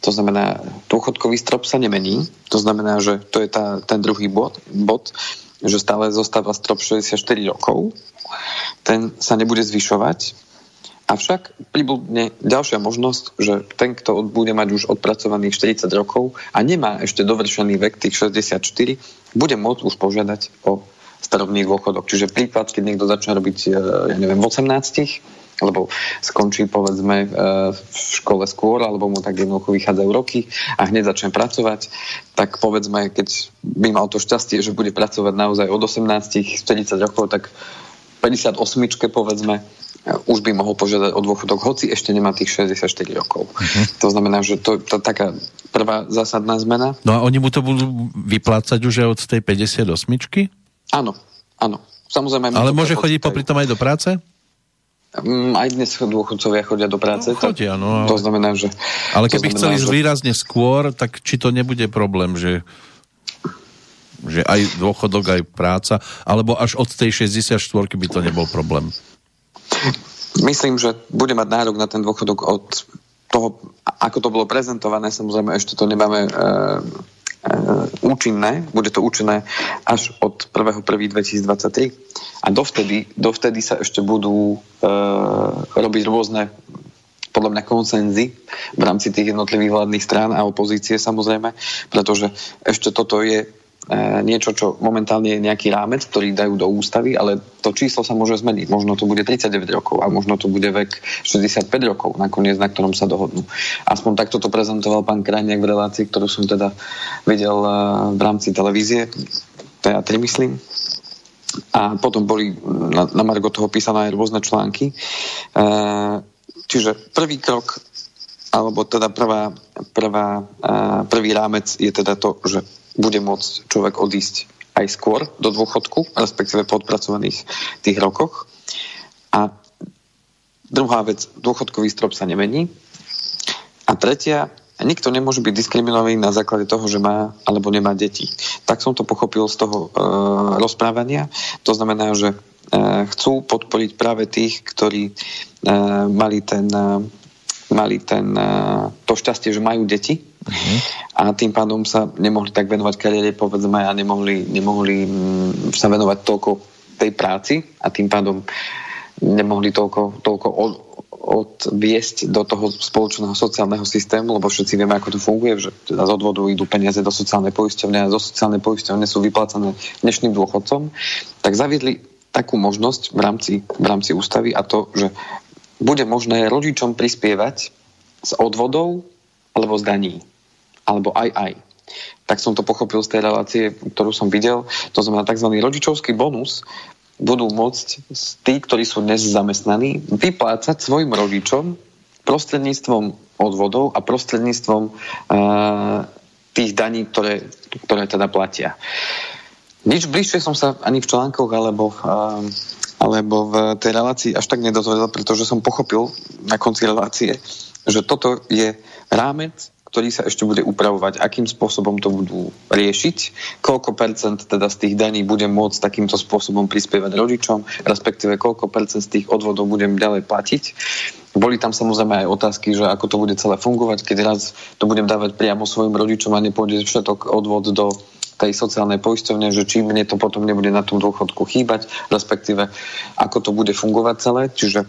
to znamená, dôchodkový strop sa nemení, to znamená, že to je tá, ten druhý bod, bod, že stále zostáva strop 64 rokov, ten sa nebude zvyšovať, Avšak pribudne ďalšia možnosť, že ten, kto bude mať už odpracovaných 40 rokov a nemá ešte dovršený vek tých 64, bude môcť už požiadať o starobný dôchodok. Čiže príklad, keď niekto začne robiť, e, ja neviem, v 18, alebo skončí povedzme e, v škole skôr, alebo mu tak jednoducho vychádzajú roky a hneď začne pracovať, tak povedzme, keď by mal to šťastie, že bude pracovať naozaj od 18, 40 rokov, tak 58 povedzme, už by mohol požiadať o dôchodok, hoci ešte nemá tých 64 rokov. Uh-huh. To znamená, že to je taká prvá zásadná zmena. No a oni mu to budú vyplácať už aj od tej 58 Áno, áno. Samozrejme, Ale môže chodiť popri tom aj do práce? Mm, aj dnes dôchodcovia chodia do práce. No, chodia, no. To znamená, že... Ale keby znamená, chceli že... výrazne skôr, tak či to nebude problém, že že aj dôchodok, aj práca, alebo až od tej 64 by to nebol problém? Myslím, že bude mať nárok na ten dôchodok od toho, ako to bolo prezentované, samozrejme ešte to nemáme e, e, účinné, bude to účinné až od 1.1.2023 a dovtedy, dovtedy sa ešte budú e, robiť rôzne podľa mňa konsenzy v rámci tých jednotlivých vládnych strán a opozície samozrejme, pretože ešte toto je niečo, čo momentálne je nejaký rámec, ktorý dajú do ústavy, ale to číslo sa môže zmeniť. Možno to bude 39 rokov a možno to bude vek 65 rokov, nakoniec na ktorom sa dohodnú. Aspoň takto to prezentoval pán Krajniak v relácii, ktorú som teda videl e, v rámci televízie, teatri myslím. A potom boli na, na Margo toho písané aj rôzne články. E, čiže prvý krok alebo teda prvá, prvá, prvý rámec je teda to, že bude môcť človek odísť aj skôr do dôchodku, respektíve po odpracovaných tých rokoch. A druhá vec, dôchodkový strop sa nemení. A tretia, nikto nemôže byť diskriminovaný na základe toho, že má alebo nemá deti. Tak som to pochopil z toho e, rozprávania. To znamená, že e, chcú podporiť práve tých, ktorí e, mali ten, e, mali ten, e, to šťastie, že majú deti Uh-huh. A tým pádom sa nemohli tak venovať kariére, povedzme, a nemohli, nemohli mm, sa venovať toľko tej práci a tým pádom nemohli toľko, toľko od, odviesť do toho spoločného sociálneho systému, lebo všetci vieme, ako to funguje, že teda z odvodu idú peniaze do sociálnej poisťovne a zo sociálnej poisťovne sú vyplácané dnešným dôchodcom, tak zaviedli takú možnosť v rámci, v rámci ústavy a to, že bude možné rodičom prispievať z odvodov alebo z daní alebo aj aj. Tak som to pochopil z tej relácie, ktorú som videl. To znamená tzv. rodičovský bonus budú môcť tí, ktorí sú dnes zamestnaní, vyplácať svojim rodičom prostredníctvom odvodov a prostredníctvom uh, tých daní, ktoré, ktoré teda platia. Nič bližšie som sa ani v článkoch alebo, uh, alebo v tej relácii až tak nedozvedel, pretože som pochopil na konci relácie, že toto je rámec, ktorý sa ešte bude upravovať, akým spôsobom to budú riešiť, koľko percent teda z tých daní bude môcť takýmto spôsobom prispievať rodičom, respektíve koľko percent z tých odvodov budem ďalej platiť. Boli tam samozrejme aj otázky, že ako to bude celé fungovať, keď raz to budem dávať priamo svojim rodičom a nepôjde všetok odvod do tej sociálnej poisťovne, že či mne to potom nebude na tom dôchodku chýbať, respektíve ako to bude fungovať celé. Čiže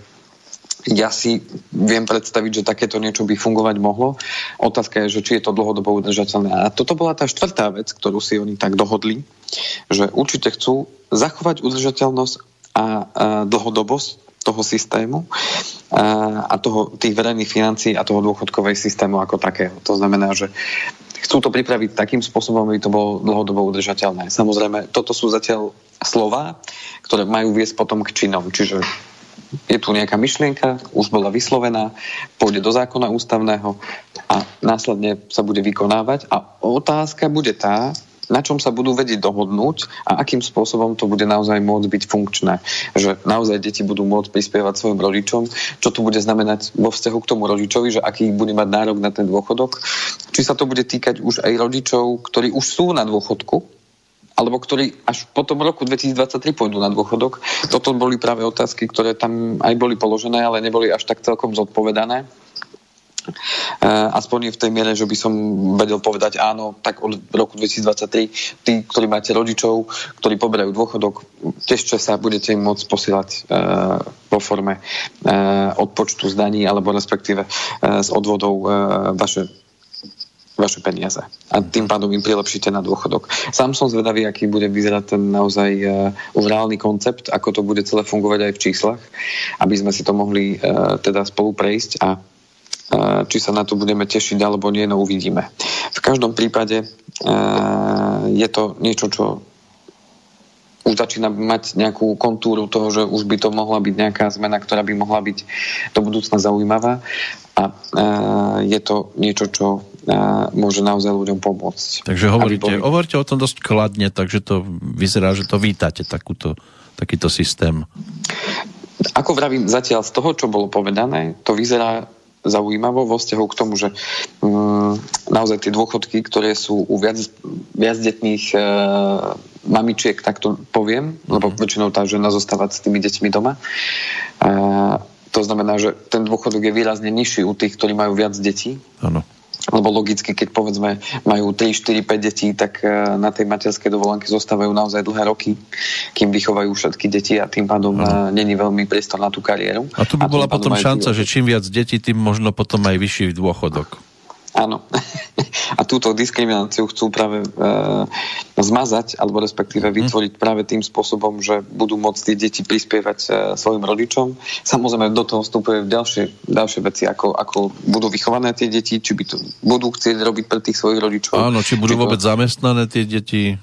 ja si viem predstaviť, že takéto niečo by fungovať mohlo. Otázka je, že či je to dlhodobo udržateľné. A toto bola tá štvrtá vec, ktorú si oni tak dohodli, že určite chcú zachovať udržateľnosť a, dlhodobosť toho systému a toho, tých verejných financií a toho dôchodkovej systému ako takého. To znamená, že chcú to pripraviť takým spôsobom, aby to bolo dlhodobo udržateľné. Samozrejme, toto sú zatiaľ slova, ktoré majú viesť potom k činom. Čiže je tu nejaká myšlienka, už bola vyslovená, pôjde do zákona ústavného a následne sa bude vykonávať a otázka bude tá, na čom sa budú vedieť dohodnúť a akým spôsobom to bude naozaj môcť byť funkčné. Že naozaj deti budú môcť prispievať svojim rodičom, čo to bude znamenať vo vzťahu k tomu rodičovi, že aký bude mať nárok na ten dôchodok. Či sa to bude týkať už aj rodičov, ktorí už sú na dôchodku, alebo ktorí až po tom roku 2023 pôjdu na dôchodok. Toto boli práve otázky, ktoré tam aj boli položené, ale neboli až tak celkom zodpovedané. Eh, aspoň v tej miere, že by som vedel povedať áno, tak od roku 2023 tí, ktorí máte rodičov, ktorí poberajú dôchodok, tiež sa budete im môcť posielať uh, vo forme uh, odpočtu zdaní alebo respektíve z odvodov vaše vaše peniaze. A tým pádom im prilepšíte na dôchodok. Sám som zvedavý, aký bude vyzerať ten naozaj uh, reálny koncept, ako to bude celé fungovať aj v číslach, aby sme si to mohli uh, teda spolu prejsť a uh, či sa na to budeme tešiť alebo nie, no uvidíme. V každom prípade uh, je to niečo, čo už začína mať nejakú kontúru toho, že už by to mohla byť nejaká zmena, ktorá by mohla byť do budúcna zaujímavá a je to niečo, čo môže naozaj ľuďom pomôcť. Takže hovoríte, boli... hovoríte o tom dosť kladne, takže to vyzerá, že to vítate, takúto, takýto systém. Ako vravím, zatiaľ z toho, čo bolo povedané, to vyzerá zaujímavo vo vzťahu k tomu, že um, naozaj tie dôchodky, ktoré sú u viac, viacdetných uh, mamičiek, tak to poviem, lebo väčšinou tá žena zostáva s tými deťmi doma. Uh, to znamená, že ten dôchodok je výrazne nižší u tých, ktorí majú viac detí. Áno. Lebo logicky, keď povedzme majú 3, 4, 5 detí, tak na tej materskej dovolenke zostávajú naozaj dlhé roky, kým vychovajú všetky deti a tým pádom ano. není veľmi priestor na tú kariéru. A tu by a bola potom šanca, že čím viac detí, tým možno potom aj vyšší dôchodok. Áno. A túto diskrimináciu chcú práve e, zmazať, alebo respektíve mhm. vytvoriť práve tým spôsobom, že budú môcť tie deti prispievať e, svojim rodičom. Samozrejme, do toho vstupuje ďalšie, ďalšie veci, ako, ako budú vychované tie deti, či by to budú chcieť robiť pre tých svojich rodičov. Áno, či budú či vôbec to... zamestnané tie deti.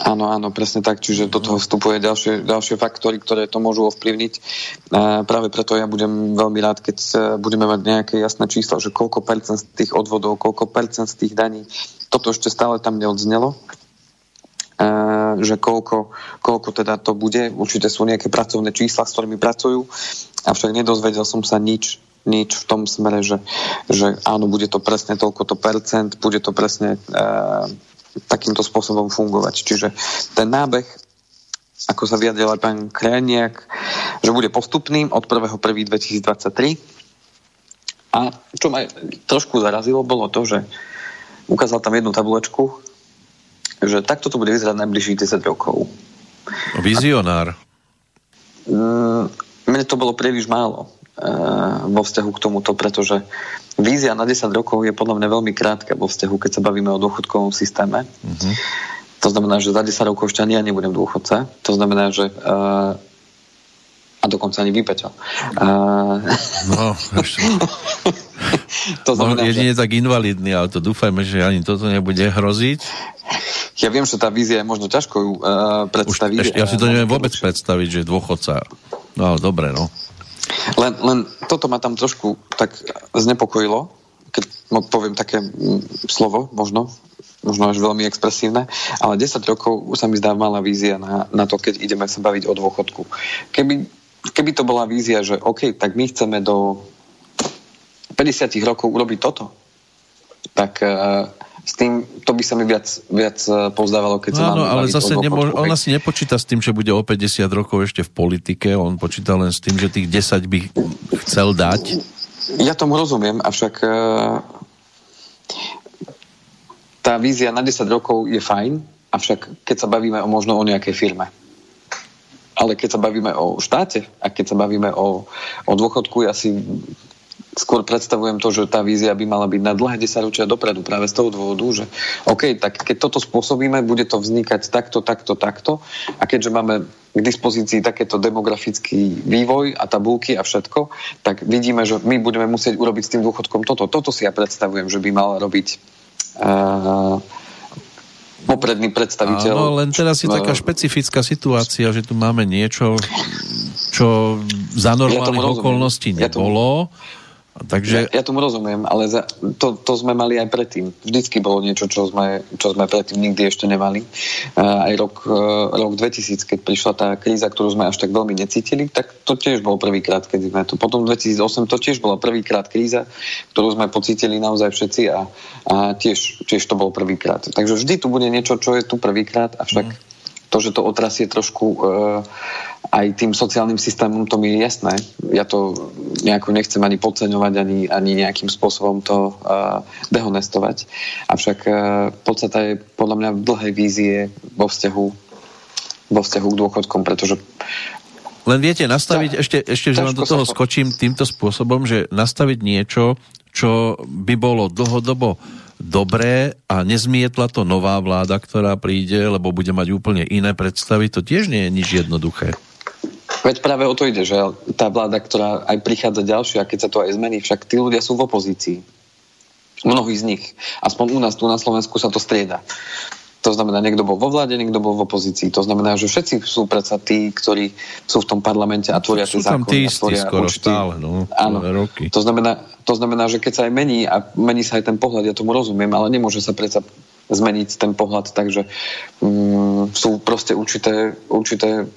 Áno, áno, presne tak. Čiže do toho vstupuje ďalšie, ďalšie faktory, ktoré to môžu ovplyvniť. A práve preto ja budem veľmi rád, keď budeme mať nejaké jasné čísla, že koľko percent z tých odvodov, koľko percent z tých daní. Toto ešte stále tam neodznelo. A, že koľko, koľko teda to bude. Určite sú nejaké pracovné čísla, s ktorými pracujú. Avšak nedozvedel som sa nič nič v tom smere, že, že áno, bude to presne toľko to percent, bude to presne takýmto spôsobom fungovať. Čiže ten nábeh, ako sa vyjadril aj pán Kreniak, že bude postupným od 1.1.2023. A čo ma trošku zarazilo, bolo to, že ukázal tam jednu tabulečku, že takto to bude vyzerať najbližších 10 rokov. Vizionár. Mm, mne to bolo príliš málo uh, vo vzťahu k tomuto, pretože vízia na 10 rokov je podľa mňa veľmi krátka vo vzťahu, keď sa bavíme o dôchodkovom systéme. Mm-hmm. To znamená, že za 10 rokov ešte ani ja nebudem dôchodca. To znamená, že uh, a dokonca ani vypeťo. Uh, no, ešte. to znamená, no, jedine že... tak invalidný, ale to dúfajme, že ani toto nebude hroziť. Ja viem, že tá vízia je možno ťažko ju uh, predstaviť. Už, ešte, ja si to neviem vôbec predstaviť, že dôchodca. No, dobre, no. Len, len toto ma tam trošku tak znepokojilo, keď poviem také slovo, možno, možno až veľmi expresívne, ale 10 rokov už sa mi zdá malá vízia na, na to, keď ideme sa baviť o dôchodku. Keby, keby to bola vízia, že OK, tak my chceme do 50 rokov urobiť toto, tak uh, s tým, to by sa mi viac, viac e, pozdávalo, keď sa Áno, ale zase nemôž, on asi nepočíta s tým, že bude o 50 rokov ešte v politike, on počíta len s tým, že tých 10 by chcel dať. Ja tomu rozumiem, avšak e, tá vízia na 10 rokov je fajn, avšak keď sa bavíme o možno o nejakej firme. Ale keď sa bavíme o štáte a keď sa bavíme o, o dôchodku, ja si skôr predstavujem to, že tá vízia by mala byť na dlhé desaťročia dopredu práve z toho dôvodu, že OK, tak keď toto spôsobíme, bude to vznikať takto, takto, takto a keďže máme k dispozícii takéto demografický vývoj a tabulky a všetko, tak vidíme, že my budeme musieť urobiť s tým dôchodkom toto. Toto si ja predstavujem, že by mal robiť uh, popredný predstaviteľ. Áno, len teraz je taká špecifická situácia, že tu máme niečo, čo za normálnych ja okolností nebolo. Ja Takže... Ja, ja tomu rozumiem, ale za, to, to sme mali aj predtým. Vždycky bolo niečo, čo sme, čo sme predtým nikdy ešte nemali. Uh, aj rok, uh, rok 2000, keď prišla tá kríza, ktorú sme až tak veľmi necítili, tak to tiež bol prvýkrát, keď sme to. Potom 2008 to tiež bola prvýkrát kríza, ktorú sme pocítili naozaj všetci a, a tiež, tiež to bol prvýkrát. Takže vždy tu bude niečo, čo je tu prvýkrát, avšak mm. to, že to otrasie trošku uh, aj tým sociálnym systémom, to mi je jasné. Ja to nejako nechcem ani podceňovať, ani, ani nejakým spôsobom to uh, dehonestovať. Avšak uh, podstata je podľa mňa v dlhej vízie vo vzťahu, vo vzťahu k dôchodkom, pretože len viete nastaviť, ešte, ešte že vám do toho skočím týmto spôsobom, že nastaviť niečo, čo by bolo dlhodobo dobré a nezmietla to nová vláda, ktorá príde, lebo bude mať úplne iné predstavy, to tiež nie je nič jednoduché. Veď práve o to ide, že tá vláda, ktorá aj prichádza ďalšia, keď sa to aj zmení, však tí ľudia sú v opozícii. Mnohí z nich. Aspoň u nás tu na Slovensku sa to strieda. To znamená, niekto bol vo vláde, niekto bol v opozícii. To znamená, že všetci sú predsa tí, ktorí sú v tom parlamente a tvoria tie zákony. Sú tam tí istí skoro určitý... stále, no. Áno. Roky. To znamená, to znamená, že keď sa aj mení a mení sa aj ten pohľad, ja tomu rozumiem, ale nemôže sa predsa zmeniť ten pohľad, takže mm, sú proste určité, určité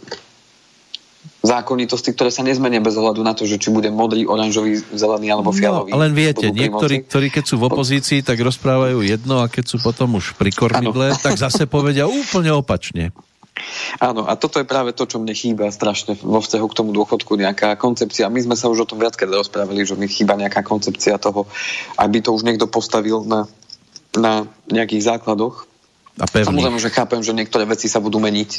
zákonitosti, ktoré sa nezmenia bez ohľadu na to, že či bude modrý, oranžový, zelený alebo no, fialový. No, len viete, niektorí, ktorí keď sú v opozícii, tak rozprávajú jedno a keď sú potom už pri kormidle, ano. tak zase povedia úplne opačne. Áno, a toto je práve to, čo mne chýba strašne vo vzťahu k tomu dôchodku, nejaká koncepcia. My sme sa už o tom viackrát rozprávali, že mi chýba nejaká koncepcia toho, aby to už niekto postavil na, na nejakých základoch, a pevný. Samozrejme, že chápem, že niektoré veci sa budú meniť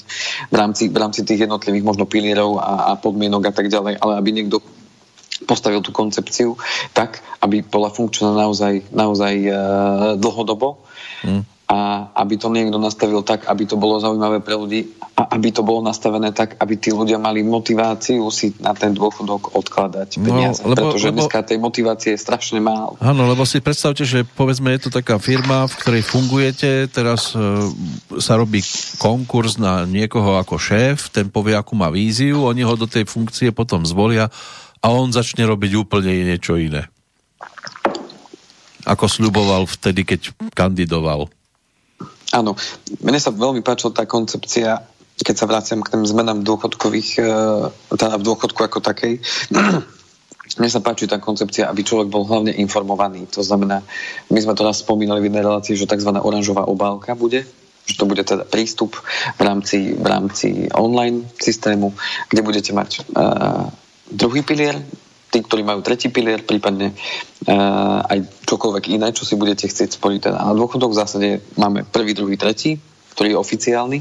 v rámci, v rámci tých jednotlivých možno pilierov a, a podmienok a tak ďalej, ale aby niekto postavil tú koncepciu tak, aby bola funkčná naozaj, naozaj uh, dlhodobo. Hmm a aby to niekto nastavil tak, aby to bolo zaujímavé pre ľudí a aby to bolo nastavené tak, aby tí ľudia mali motiváciu si na ten dôchodok odkladať no, peniaze. No, lebo, pretože lebo, dneska tej motivácie je strašne málo. Áno, lebo si predstavte, že povedzme je to taká firma, v ktorej fungujete, teraz e, sa robí konkurs na niekoho ako šéf, ten povie, akú má víziu, oni ho do tej funkcie potom zvolia a on začne robiť úplne niečo iné. Ako sľuboval vtedy, keď kandidoval. Áno, mne sa veľmi páčila tá koncepcia, keď sa vraciam k tým zmenám dôchodkových, e, teda v dôchodku ako takej. Mne sa páči tá koncepcia, aby človek bol hlavne informovaný. To znamená, my sme to raz spomínali v jednej relácii, že tzv. oranžová obálka bude, že to bude teda prístup v rámci, v rámci online systému, kde budete mať uh, druhý pilier, tí, ktorí majú tretí pilier, prípadne uh, aj čokoľvek iné, čo si budete chcieť spojiť teda na dôchodok. V zásade máme prvý, druhý, tretí, ktorý je oficiálny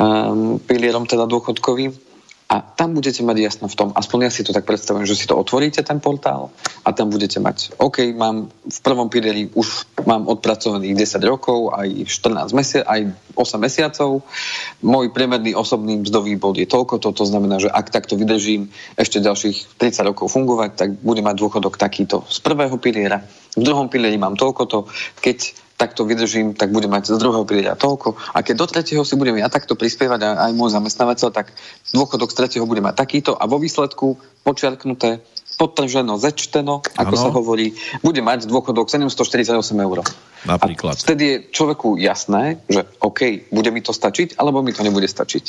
um, pilierom teda dôchodkový a tam budete mať jasno v tom, aspoň ja si to tak predstavujem, že si to otvoríte ten portál a tam budete mať, OK, mám v prvom pilieri už mám odpracovaných 10 rokov, aj 14 mesiacov, aj 8 mesiacov. Môj priemerný osobný mzdový bod je toľko, to, to znamená, že ak takto vydržím ešte ďalších 30 rokov fungovať, tak budem mať dôchodok takýto z prvého piliera. V druhom pilieri mám toľko to, keď takto vydržím, tak budem mať z druhého piliera toľko. A keď do tretieho si budem ja takto prispievať a aj môj zamestnávateľ, tak dôchodok z tretieho bude mať takýto a vo výsledku počiarknuté, podtrženo, zečteno, ako ano. sa hovorí, bude mať dôchodok 748 eur. Napríklad. A vtedy je človeku jasné, že OK, bude mi to stačiť, alebo mi to nebude stačiť.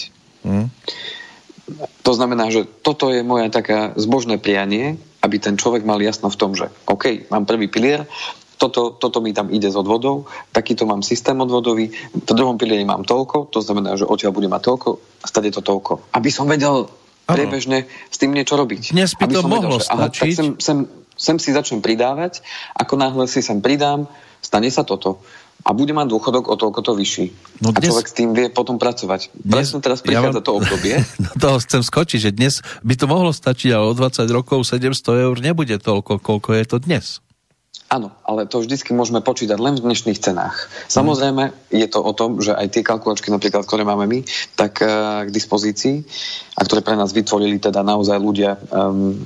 Hmm. To znamená, že toto je moja taká zbožné prianie, aby ten človek mal jasno v tom, že OK, mám prvý pilier, toto, toto mi tam ide s odvodou, takýto mám systém odvodový, v druhom pilieri mám toľko, to znamená, že odtiaľ budem mať toľko, stade to toľko. Aby som vedel priebežne s tým niečo robiť. Dnes by to mohlo vedel, že, aha, tak sem, sem, sem si začnem pridávať, ako náhle si sem pridám, stane sa toto a bude mať dôchodok o toľko to vyšší. No dnes, a človek s tým vie potom pracovať. Dnes, Presne teraz prichádza ja mám, to obdobie. no toho chcem skočiť, že dnes by to mohlo stačiť, ale o 20 rokov 700 eur nebude toľko, koľko je to dnes. Áno, ale to vždycky môžeme počítať len v dnešných cenách. Samozrejme, je to o tom, že aj tie kalkulačky, napríklad, ktoré máme my, tak uh, k dispozícii a ktoré pre nás vytvorili teda naozaj ľudia um,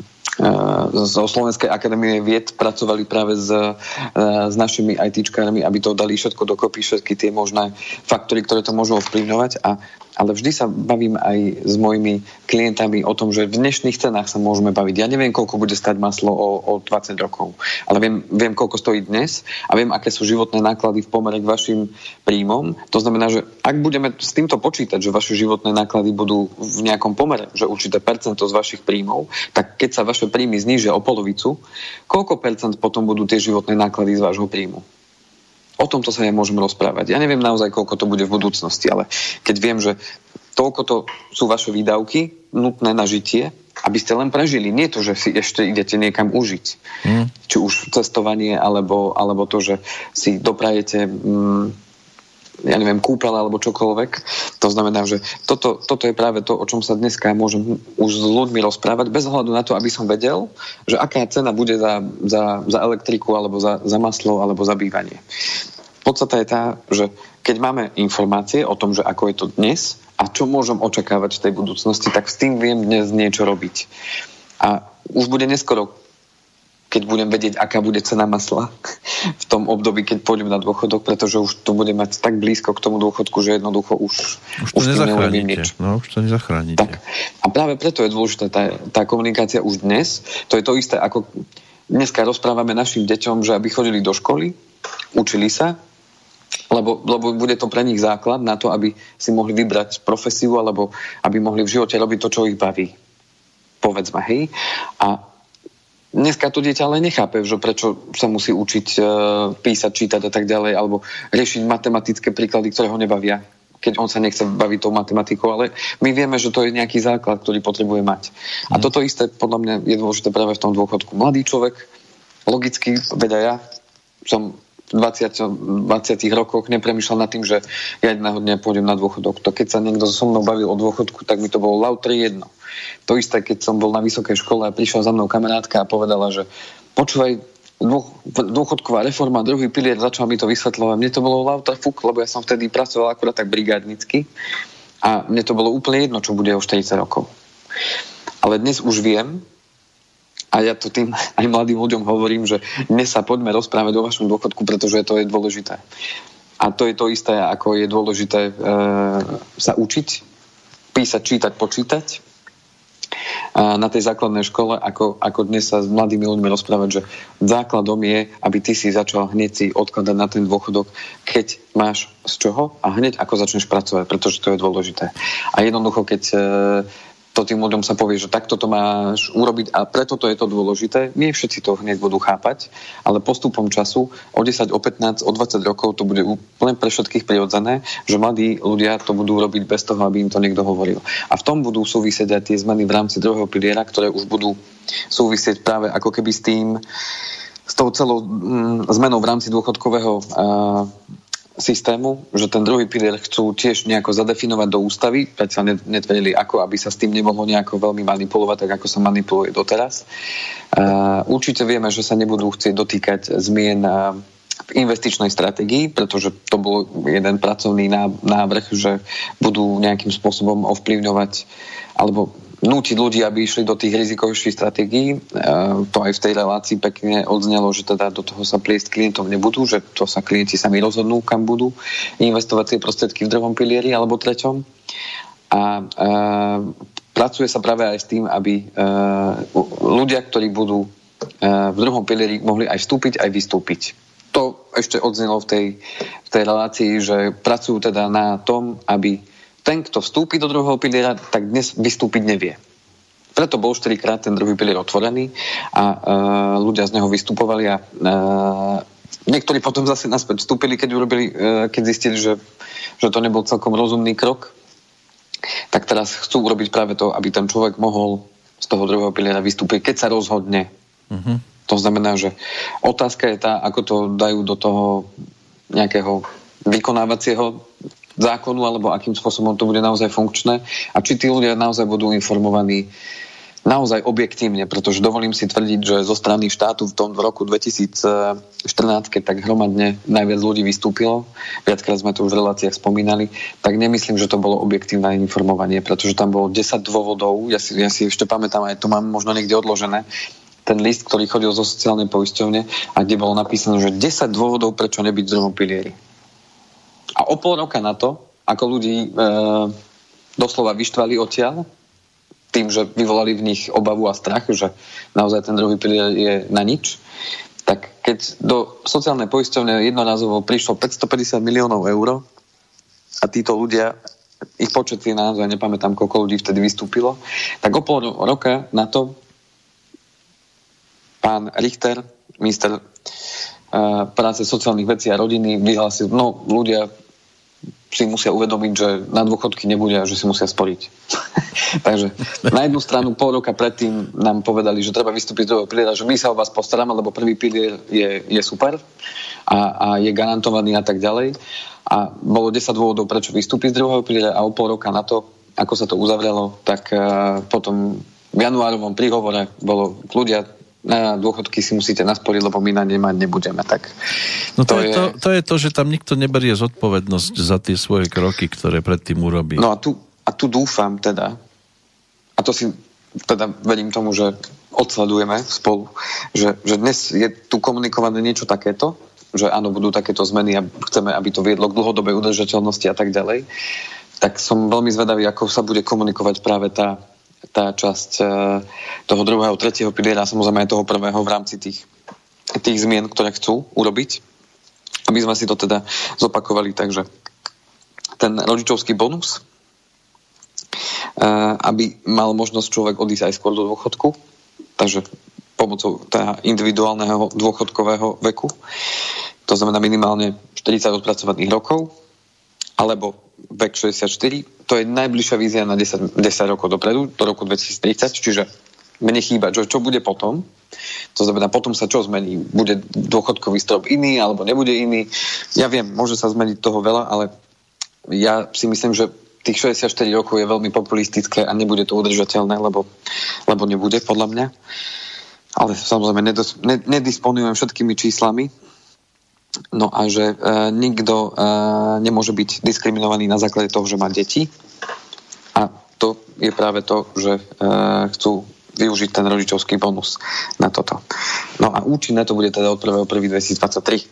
zo Slovenskej akadémie vied pracovali práve s, s našimi ITčkármi, aby to dali všetko dokopy, všetky tie možné faktory, ktoré to môžu ovplyvňovať a ale vždy sa bavím aj s mojimi klientami o tom, že v dnešných cenách sa môžeme baviť. Ja neviem, koľko bude stať maslo o, o 20 rokov, ale viem, viem, koľko stojí dnes a viem, aké sú životné náklady v pomere k vašim príjmom. To znamená, že ak budeme s týmto počítať, že vaše životné náklady budú v nejakom pomere, že určité percento z vašich príjmov, tak keď sa vaše príjmy znížia o polovicu, koľko percent potom budú tie životné náklady z vášho príjmu? O tomto sa nemôžeme rozprávať. Ja neviem naozaj, koľko to bude v budúcnosti, ale keď viem, že toľko to sú vaše výdavky nutné na žitie, aby ste len prežili. Nie to, že si ešte idete niekam užiť. Mm. Či už cestovanie, alebo, alebo to, že si doprajete mm, ja neviem, kúpel alebo čokoľvek. To znamená, že toto, toto je práve to, o čom sa dneska môžem už s ľuďmi rozprávať, bez ohľadu na to, aby som vedel, že aká cena bude za, za, za elektriku alebo za, za maslo alebo za bývanie. Podstata je tá, že keď máme informácie o tom, že ako je to dnes a čo môžem očakávať v tej budúcnosti, tak s tým viem dnes niečo robiť. A už bude neskoro keď budem vedieť, aká bude cena masla v tom období, keď pôjdem na dôchodok, pretože už to bude mať tak blízko k tomu dôchodku, že jednoducho už, už to už nič. No, už to nezachránite. Tak. A práve preto je dôležitá tá, tá komunikácia už dnes. To je to isté, ako dneska rozprávame našim deťom, že aby chodili do školy, učili sa, lebo, lebo bude to pre nich základ na to, aby si mohli vybrať profesiu alebo aby mohli v živote robiť to, čo ich baví. povedzme, hej. A dneska to dieťa ale nechápe, že prečo sa musí učiť e, písať, čítať a tak ďalej, alebo riešiť matematické príklady, ktoré ho nebavia keď on sa nechce baviť tou matematikou, ale my vieme, že to je nejaký základ, ktorý potrebuje mať. A mm. toto isté podľa mňa je dôležité práve v tom dôchodku. Mladý človek, logicky, veda ja som 20, 20 rokoch nepremýšľal nad tým, že ja jedného dňa pôjdem na dôchodok. To keď sa niekto so mnou bavil o dôchodku, tak mi to bolo lautri jedno. To isté, keď som bol na vysokej škole a prišla za mnou kamarátka a povedala, že počúvaj, dôchodková reforma, druhý pilier, začal mi to vysvetľovať. Mne to bolo lauta fuk, lebo ja som vtedy pracoval akurát tak brigádnicky a mne to bolo úplne jedno, čo bude o 40 rokov. Ale dnes už viem, a ja to tým aj mladým ľuďom hovorím, že dnes sa poďme rozprávať o vašom dôchodku, pretože to je dôležité. A to je to isté, ako je dôležité e, sa učiť, písať, čítať, počítať, na tej základnej škole, ako, ako dnes sa s mladými ľuďmi rozprávať, že základom je, aby ty si začal hneď si odkladať na ten dôchodok, keď máš z čoho a hneď ako začneš pracovať, pretože to je dôležité. A jednoducho, keď e, to tým ľuďom sa povie, že takto to máš urobiť a preto to je to dôležité. Nie všetci to hneď budú chápať, ale postupom času o 10, o 15, o 20 rokov to bude úplne pre všetkých prirodzené, že mladí ľudia to budú robiť bez toho, aby im to niekto hovoril. A v tom budú súvisieť aj tie zmeny v rámci druhého piliera, ktoré už budú súvisieť práve ako keby s tým, s tou celou mm, zmenou v rámci dôchodkového uh, systému, že ten druhý pilier chcú tiež nejako zadefinovať do ústavy, sa netvrdili ako, aby sa s tým nemohlo nejako veľmi manipulovať, tak ako sa manipuluje doteraz. Uh, určite vieme, že sa nebudú chcieť dotýkať zmien v investičnej stratégii, pretože to bol jeden pracovný návrh, že budú nejakým spôsobom ovplyvňovať alebo nútiť ľudí, aby išli do tých rizikovejších stratégií. E, to aj v tej relácii pekne odznelo, že teda do toho sa pliesť klientom nebudú, že to sa klienti sami rozhodnú, kam budú investovať tie prostriedky v druhom pilieri alebo treťom. A e, pracuje sa práve aj s tým, aby e, ľudia, ktorí budú e, v druhom pilieri, mohli aj vstúpiť, aj vystúpiť. To ešte odznelo v tej, v tej relácii, že pracujú teda na tom, aby ten, kto vstúpi do druhého piliera, tak dnes vystúpiť nevie. Preto bol štyrikrát ten druhý pilier otvorený a uh, ľudia z neho vystupovali a uh, niektorí potom zase naspäť vstúpili, keď, urobili, uh, keď zistili, že, že to nebol celkom rozumný krok. Tak teraz chcú urobiť práve to, aby ten človek mohol z toho druhého piliera vystúpiť, keď sa rozhodne. Uh-huh. To znamená, že otázka je tá, ako to dajú do toho nejakého vykonávacieho zákonu, alebo akým spôsobom to bude naozaj funkčné a či tí ľudia naozaj budú informovaní naozaj objektívne, pretože dovolím si tvrdiť, že zo strany štátu v tom v roku 2014, keď tak hromadne najviac ľudí vystúpilo, viackrát sme to už v reláciách spomínali, tak nemyslím, že to bolo objektívne informovanie, pretože tam bolo 10 dôvodov, ja si, ja si ešte pamätám, aj to mám možno niekde odložené, ten list, ktorý chodil zo sociálnej poisťovne a kde bolo napísané, že 10 dôvodov, prečo nebyť v druhom pilieri. A o pol roka na to, ako ľudí e, doslova vyštvali odtiaľ, tým, že vyvolali v nich obavu a strach, že naozaj ten druhý pilier je na nič, tak keď do sociálnej poisťovne jednorazovo prišlo 550 miliónov eur a títo ľudia, ich počet je naozaj, nepamätám, koľko ľudí vtedy vystúpilo, tak o pol roka na to pán Richter, minister práce sociálnych vecí a rodiny vyhlásil, no ľudia si musia uvedomiť, že na dôchodky nebude a že si musia sporiť. Takže na jednu stranu pol roka predtým nám povedali, že treba vystúpiť z druhého piliera, že my sa o vás postaráme, lebo prvý pilier je, je super a, a je garantovaný a tak ďalej. A bolo 10 dôvodov, prečo vystúpiť z druhého piliera a o pol roka na to, ako sa to uzavrelo, tak uh, potom v januárovom príhovore bolo ľudia, dôchodky si musíte nasporiť, lebo my na ne mať nebudeme. Tak no to, to, je, to, to je to, že tam nikto neberie zodpovednosť za tie svoje kroky, ktoré predtým urobí. No a tu, a tu dúfam teda, a to si teda verím tomu, že odsledujeme spolu, že, že dnes je tu komunikované niečo takéto, že áno, budú takéto zmeny a chceme, aby to viedlo k dlhodobej udržateľnosti a tak ďalej, tak som veľmi zvedavý, ako sa bude komunikovať práve tá tá časť e, toho druhého, tretieho piliera, samozrejme aj toho prvého v rámci tých, tých zmien, ktoré chcú urobiť. Aby sme si to teda zopakovali, takže ten rodičovský bonus, aby mal možnosť človek odísť aj skôr do dôchodku, takže pomocou teda individuálneho dôchodkového veku, to znamená minimálne 40 odpracovaných rokov, alebo vek 64, to je najbližšia vízia na 10, 10 rokov dopredu, do roku 2030, čiže mne chýba, čo, čo bude potom. To znamená, potom sa čo zmení? Bude dôchodkový strop iný, alebo nebude iný? Ja viem, môže sa zmeniť toho veľa, ale ja si myslím, že tých 64 rokov je veľmi populistické a nebude to udržateľné, lebo, lebo nebude, podľa mňa. Ale samozrejme, nedos, ne, nedisponujem všetkými číslami, No a že e, nikto e, nemôže byť diskriminovaný na základe toho, že má deti. A to je práve to, že e, chcú využiť ten rodičovský bonus na toto. No a účinné to bude teda od 1.1.2023.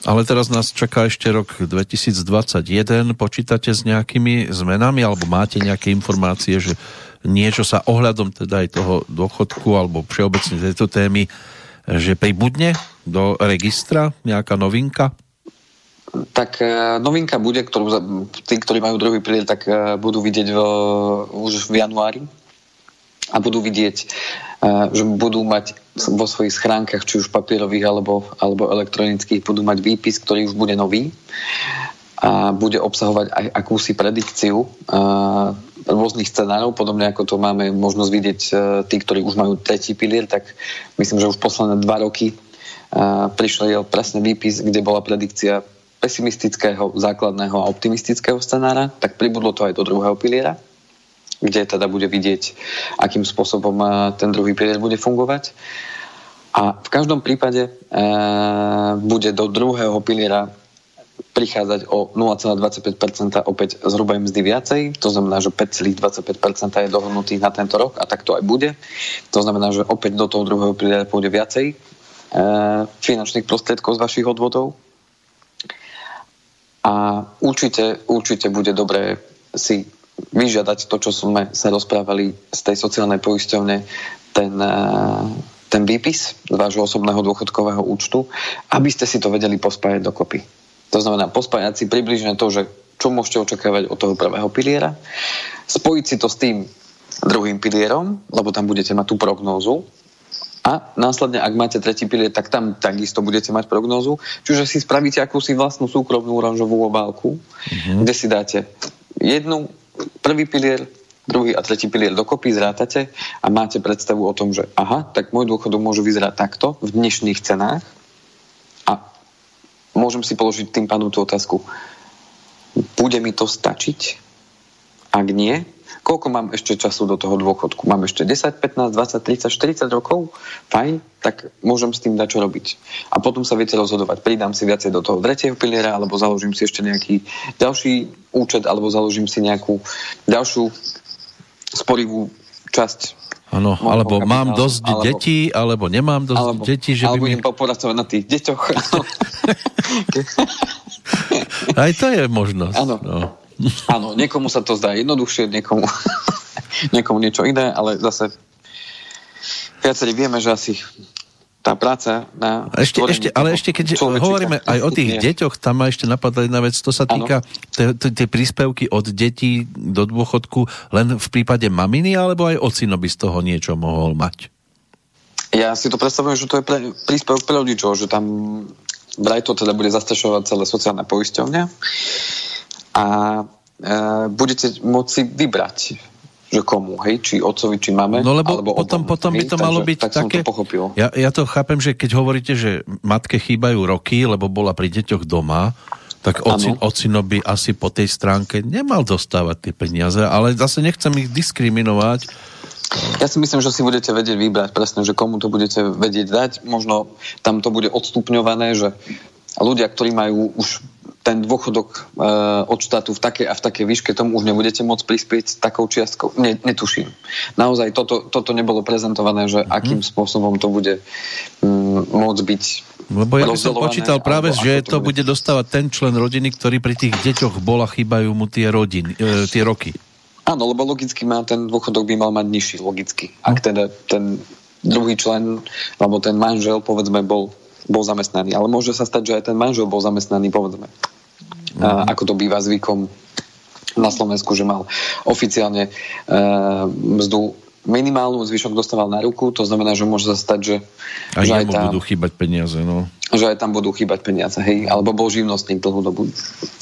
Ale teraz nás čaká ešte rok 2021. Počítate s nejakými zmenami alebo máte nejaké informácie, že niečo sa ohľadom teda aj toho dôchodku alebo všeobecne tejto témy že pribudne do registra? Nejaká novinka? Tak e, novinka bude, ktorú tí, ktorí majú druhý pilier, tak e, budú vidieť v, už v januári. A budú vidieť, e, že budú mať vo svojich schránkach, či už papierových alebo, alebo elektronických, budú mať výpis, ktorý už bude nový. A bude obsahovať aj akúsi predikciu rôznych scenárov, podobne ako to máme možnosť vidieť tí, ktorí už majú tretí pilier, tak myslím, že už posledné dva roky prišiel presne výpis, kde bola predikcia pesimistického, základného a optimistického scenára, tak pribudlo to aj do druhého piliera, kde teda bude vidieť, akým spôsobom ten druhý pilier bude fungovať. A v každom prípade e, bude do druhého piliera prichádzať o 0,25% opäť zhruba mzdy viacej, to znamená, že 5,25% je dohodnutých na tento rok a tak to aj bude. To znamená, že opäť do toho druhého piliera pôjde viacej e, finančných prostriedkov z vašich odvodov. A určite, určite bude dobré si vyžiadať to, čo sme sa rozprávali z tej sociálnej poisťovne, ten, e, ten výpis z vášho osobného dôchodkového účtu, aby ste si to vedeli pospájať dokopy to znamená pospájať si približne to, že čo môžete očakávať od toho prvého piliera, spojiť si to s tým druhým pilierom, lebo tam budete mať tú prognózu a následne, ak máte tretí pilier, tak tam takisto budete mať prognózu. Čiže si spravíte akúsi vlastnú súkromnú oranžovú obálku, mm-hmm. kde si dáte jednu, prvý pilier, druhý a tretí pilier dokopy, zrátate a máte predstavu o tom, že aha, tak môj dôchodok môže vyzerať takto v dnešných cenách môžem si položiť tým pádom tú otázku. Bude mi to stačiť? Ak nie, koľko mám ešte času do toho dôchodku? Mám ešte 10, 15, 20, 30, 40 rokov? Fajn, tak môžem s tým dať čo robiť. A potom sa viete rozhodovať. Pridám si viacej do toho tretieho piliera, alebo založím si ešte nejaký ďalší účet, alebo založím si nejakú ďalšiu sporivú časť Áno, alebo kapitálu, mám dosť alebo, detí, alebo nemám dosť alebo, detí, že alebo by mi... popracovať na tých deťoch. Aj to je možnosť. Áno. No. Áno, niekomu sa to zdá jednoduchšie, niekomu, niekomu niečo iné, ale zase viacerí vieme, že asi tá práca na... Ešte, ešte, ale ešte keď hovoríme aj o tých deťoch, tam ma ešte napadla jedna vec, to sa týka tie príspevky od detí do dôchodku len v prípade maminy, alebo aj ocino by z toho niečo mohol mať? Ja si to predstavujem, že to je pre, príspevok pre rodičov, že tam vraj to teda bude zastrešovať celé sociálne poisťovňa a e, budete môcť vybrať že komu, hej, či otcovi, či máme. No lebo alebo potom, obom, potom by to hej, malo takže, byť tak také... to pochopil. Ja, ja to chápem, že keď hovoríte, že matke chýbajú roky, lebo bola pri deťoch doma, tak ocin, ocino by asi po tej stránke nemal dostávať tie peniaze, ale zase nechcem ich diskriminovať. Ja si myslím, že si budete vedieť vybrať presne, že komu to budete vedieť dať. Možno tam to bude odstupňované, že ľudia, ktorí majú už ten dôchodok e, od štátu v takej a v takej výške, tomu už nebudete môcť prispieť takou čiastkou? Ne, netuším. Naozaj toto, toto nebolo prezentované, že mm-hmm. akým spôsobom to bude mm, môcť byť lebo ja by som počítal práve, že to bude. bude dostávať ten člen rodiny, ktorý pri tých deťoch bol a chýbajú mu tie, rodiny, e, tie roky. Áno, lebo logicky má ten dôchodok by mal mať nižší, logicky. Ak no. teda ten druhý člen, alebo ten manžel, povedzme, bol bol zamestnaný. Ale môže sa stať, že aj ten manžel bol zamestnaný, povedzme. Mm. A, ako to býva zvykom na Slovensku, že mal oficiálne e, mzdu minimálnu, zvyšok dostával na ruku, to znamená, že môže sa stať, že, aj že aj tam budú chýbať peniaze, no. Že aj tam budú chýbať peniaze, hej, alebo bol živnostník dlhú dobu.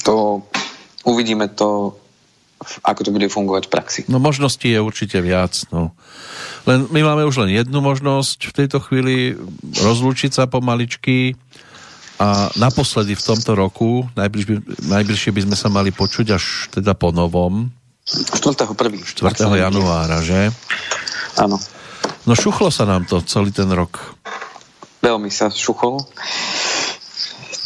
To uvidíme to, ako to bude fungovať v praxi. No možností je určite viac, no. Len my máme už len jednu možnosť v tejto chvíli rozlúčiť sa pomaličky a naposledy v tomto roku, najbliž, najbližšie by sme sa mali počuť až teda po novom, 4. 4. januára, že? Áno. No šuchlo sa nám to celý ten rok. Veľmi sa šuchol.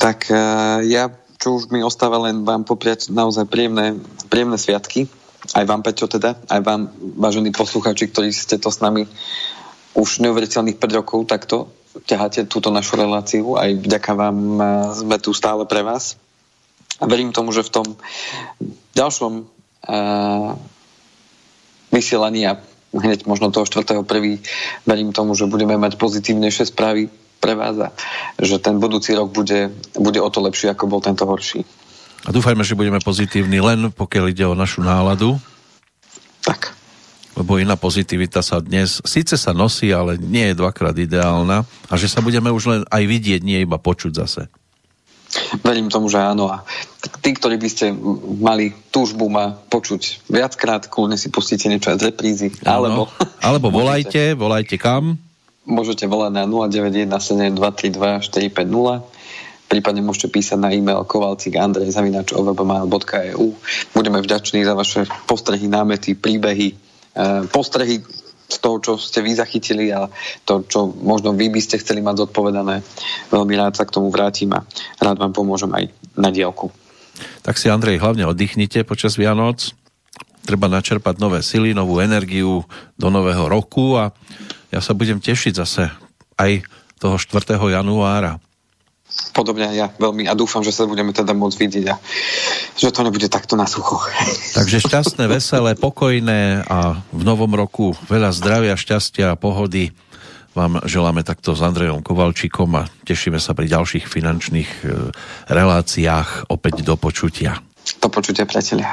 Tak uh, ja, čo už mi ostáva len vám popriať naozaj príjemné, príjemné sviatky. Aj vám, Peťo, teda. Aj vám, vážení poslucháči, ktorí ste to s nami už neuveriteľných 5 rokov takto ťaháte túto našu reláciu. Aj vďaka vám uh, sme tu stále pre vás. A verím tomu, že v tom ďalšom vysielaní a hneď možno toho 4.1. verím tomu, že budeme mať pozitívnejšie správy pre vás a že ten budúci rok bude, bude o to lepší, ako bol tento horší. A dúfajme, že budeme pozitívni len pokiaľ ide o našu náladu. Tak. Lebo iná pozitivita sa dnes síce sa nosí, ale nie je dvakrát ideálna a že sa budeme už len aj vidieť, nie iba počuť zase. Verím tomu, že áno. A tí, ktorí by ste mali túžbu ma počuť viackrát, kľudne si pustíte niečo aj z reprízy. Alebo, alebo volajte, volajte kam? Môžete volať na 0917232450 prípadne môžete písať na e-mail kovalcik andrej.ovbmail.eu Budeme vďační za vaše postrehy, námety, príbehy, eh, postrehy z toho, čo ste vy zachytili a to, čo možno vy by ste chceli mať zodpovedané. Veľmi rád sa k tomu vrátim a rád vám pomôžem aj na diálku. Tak si Andrej hlavne oddychnite počas Vianoc. Treba načerpať nové sily, novú energiu do nového roku a ja sa budem tešiť zase aj toho 4. januára podobne aj ja veľmi a dúfam, že sa budeme teda môcť vidieť a že to nebude takto na sucho. Takže šťastné, veselé, pokojné a v novom roku veľa zdravia, šťastia a pohody vám želáme takto s Andrejom Kovalčíkom a tešíme sa pri ďalších finančných e, reláciách opäť do počutia. Do počutia, priatelia.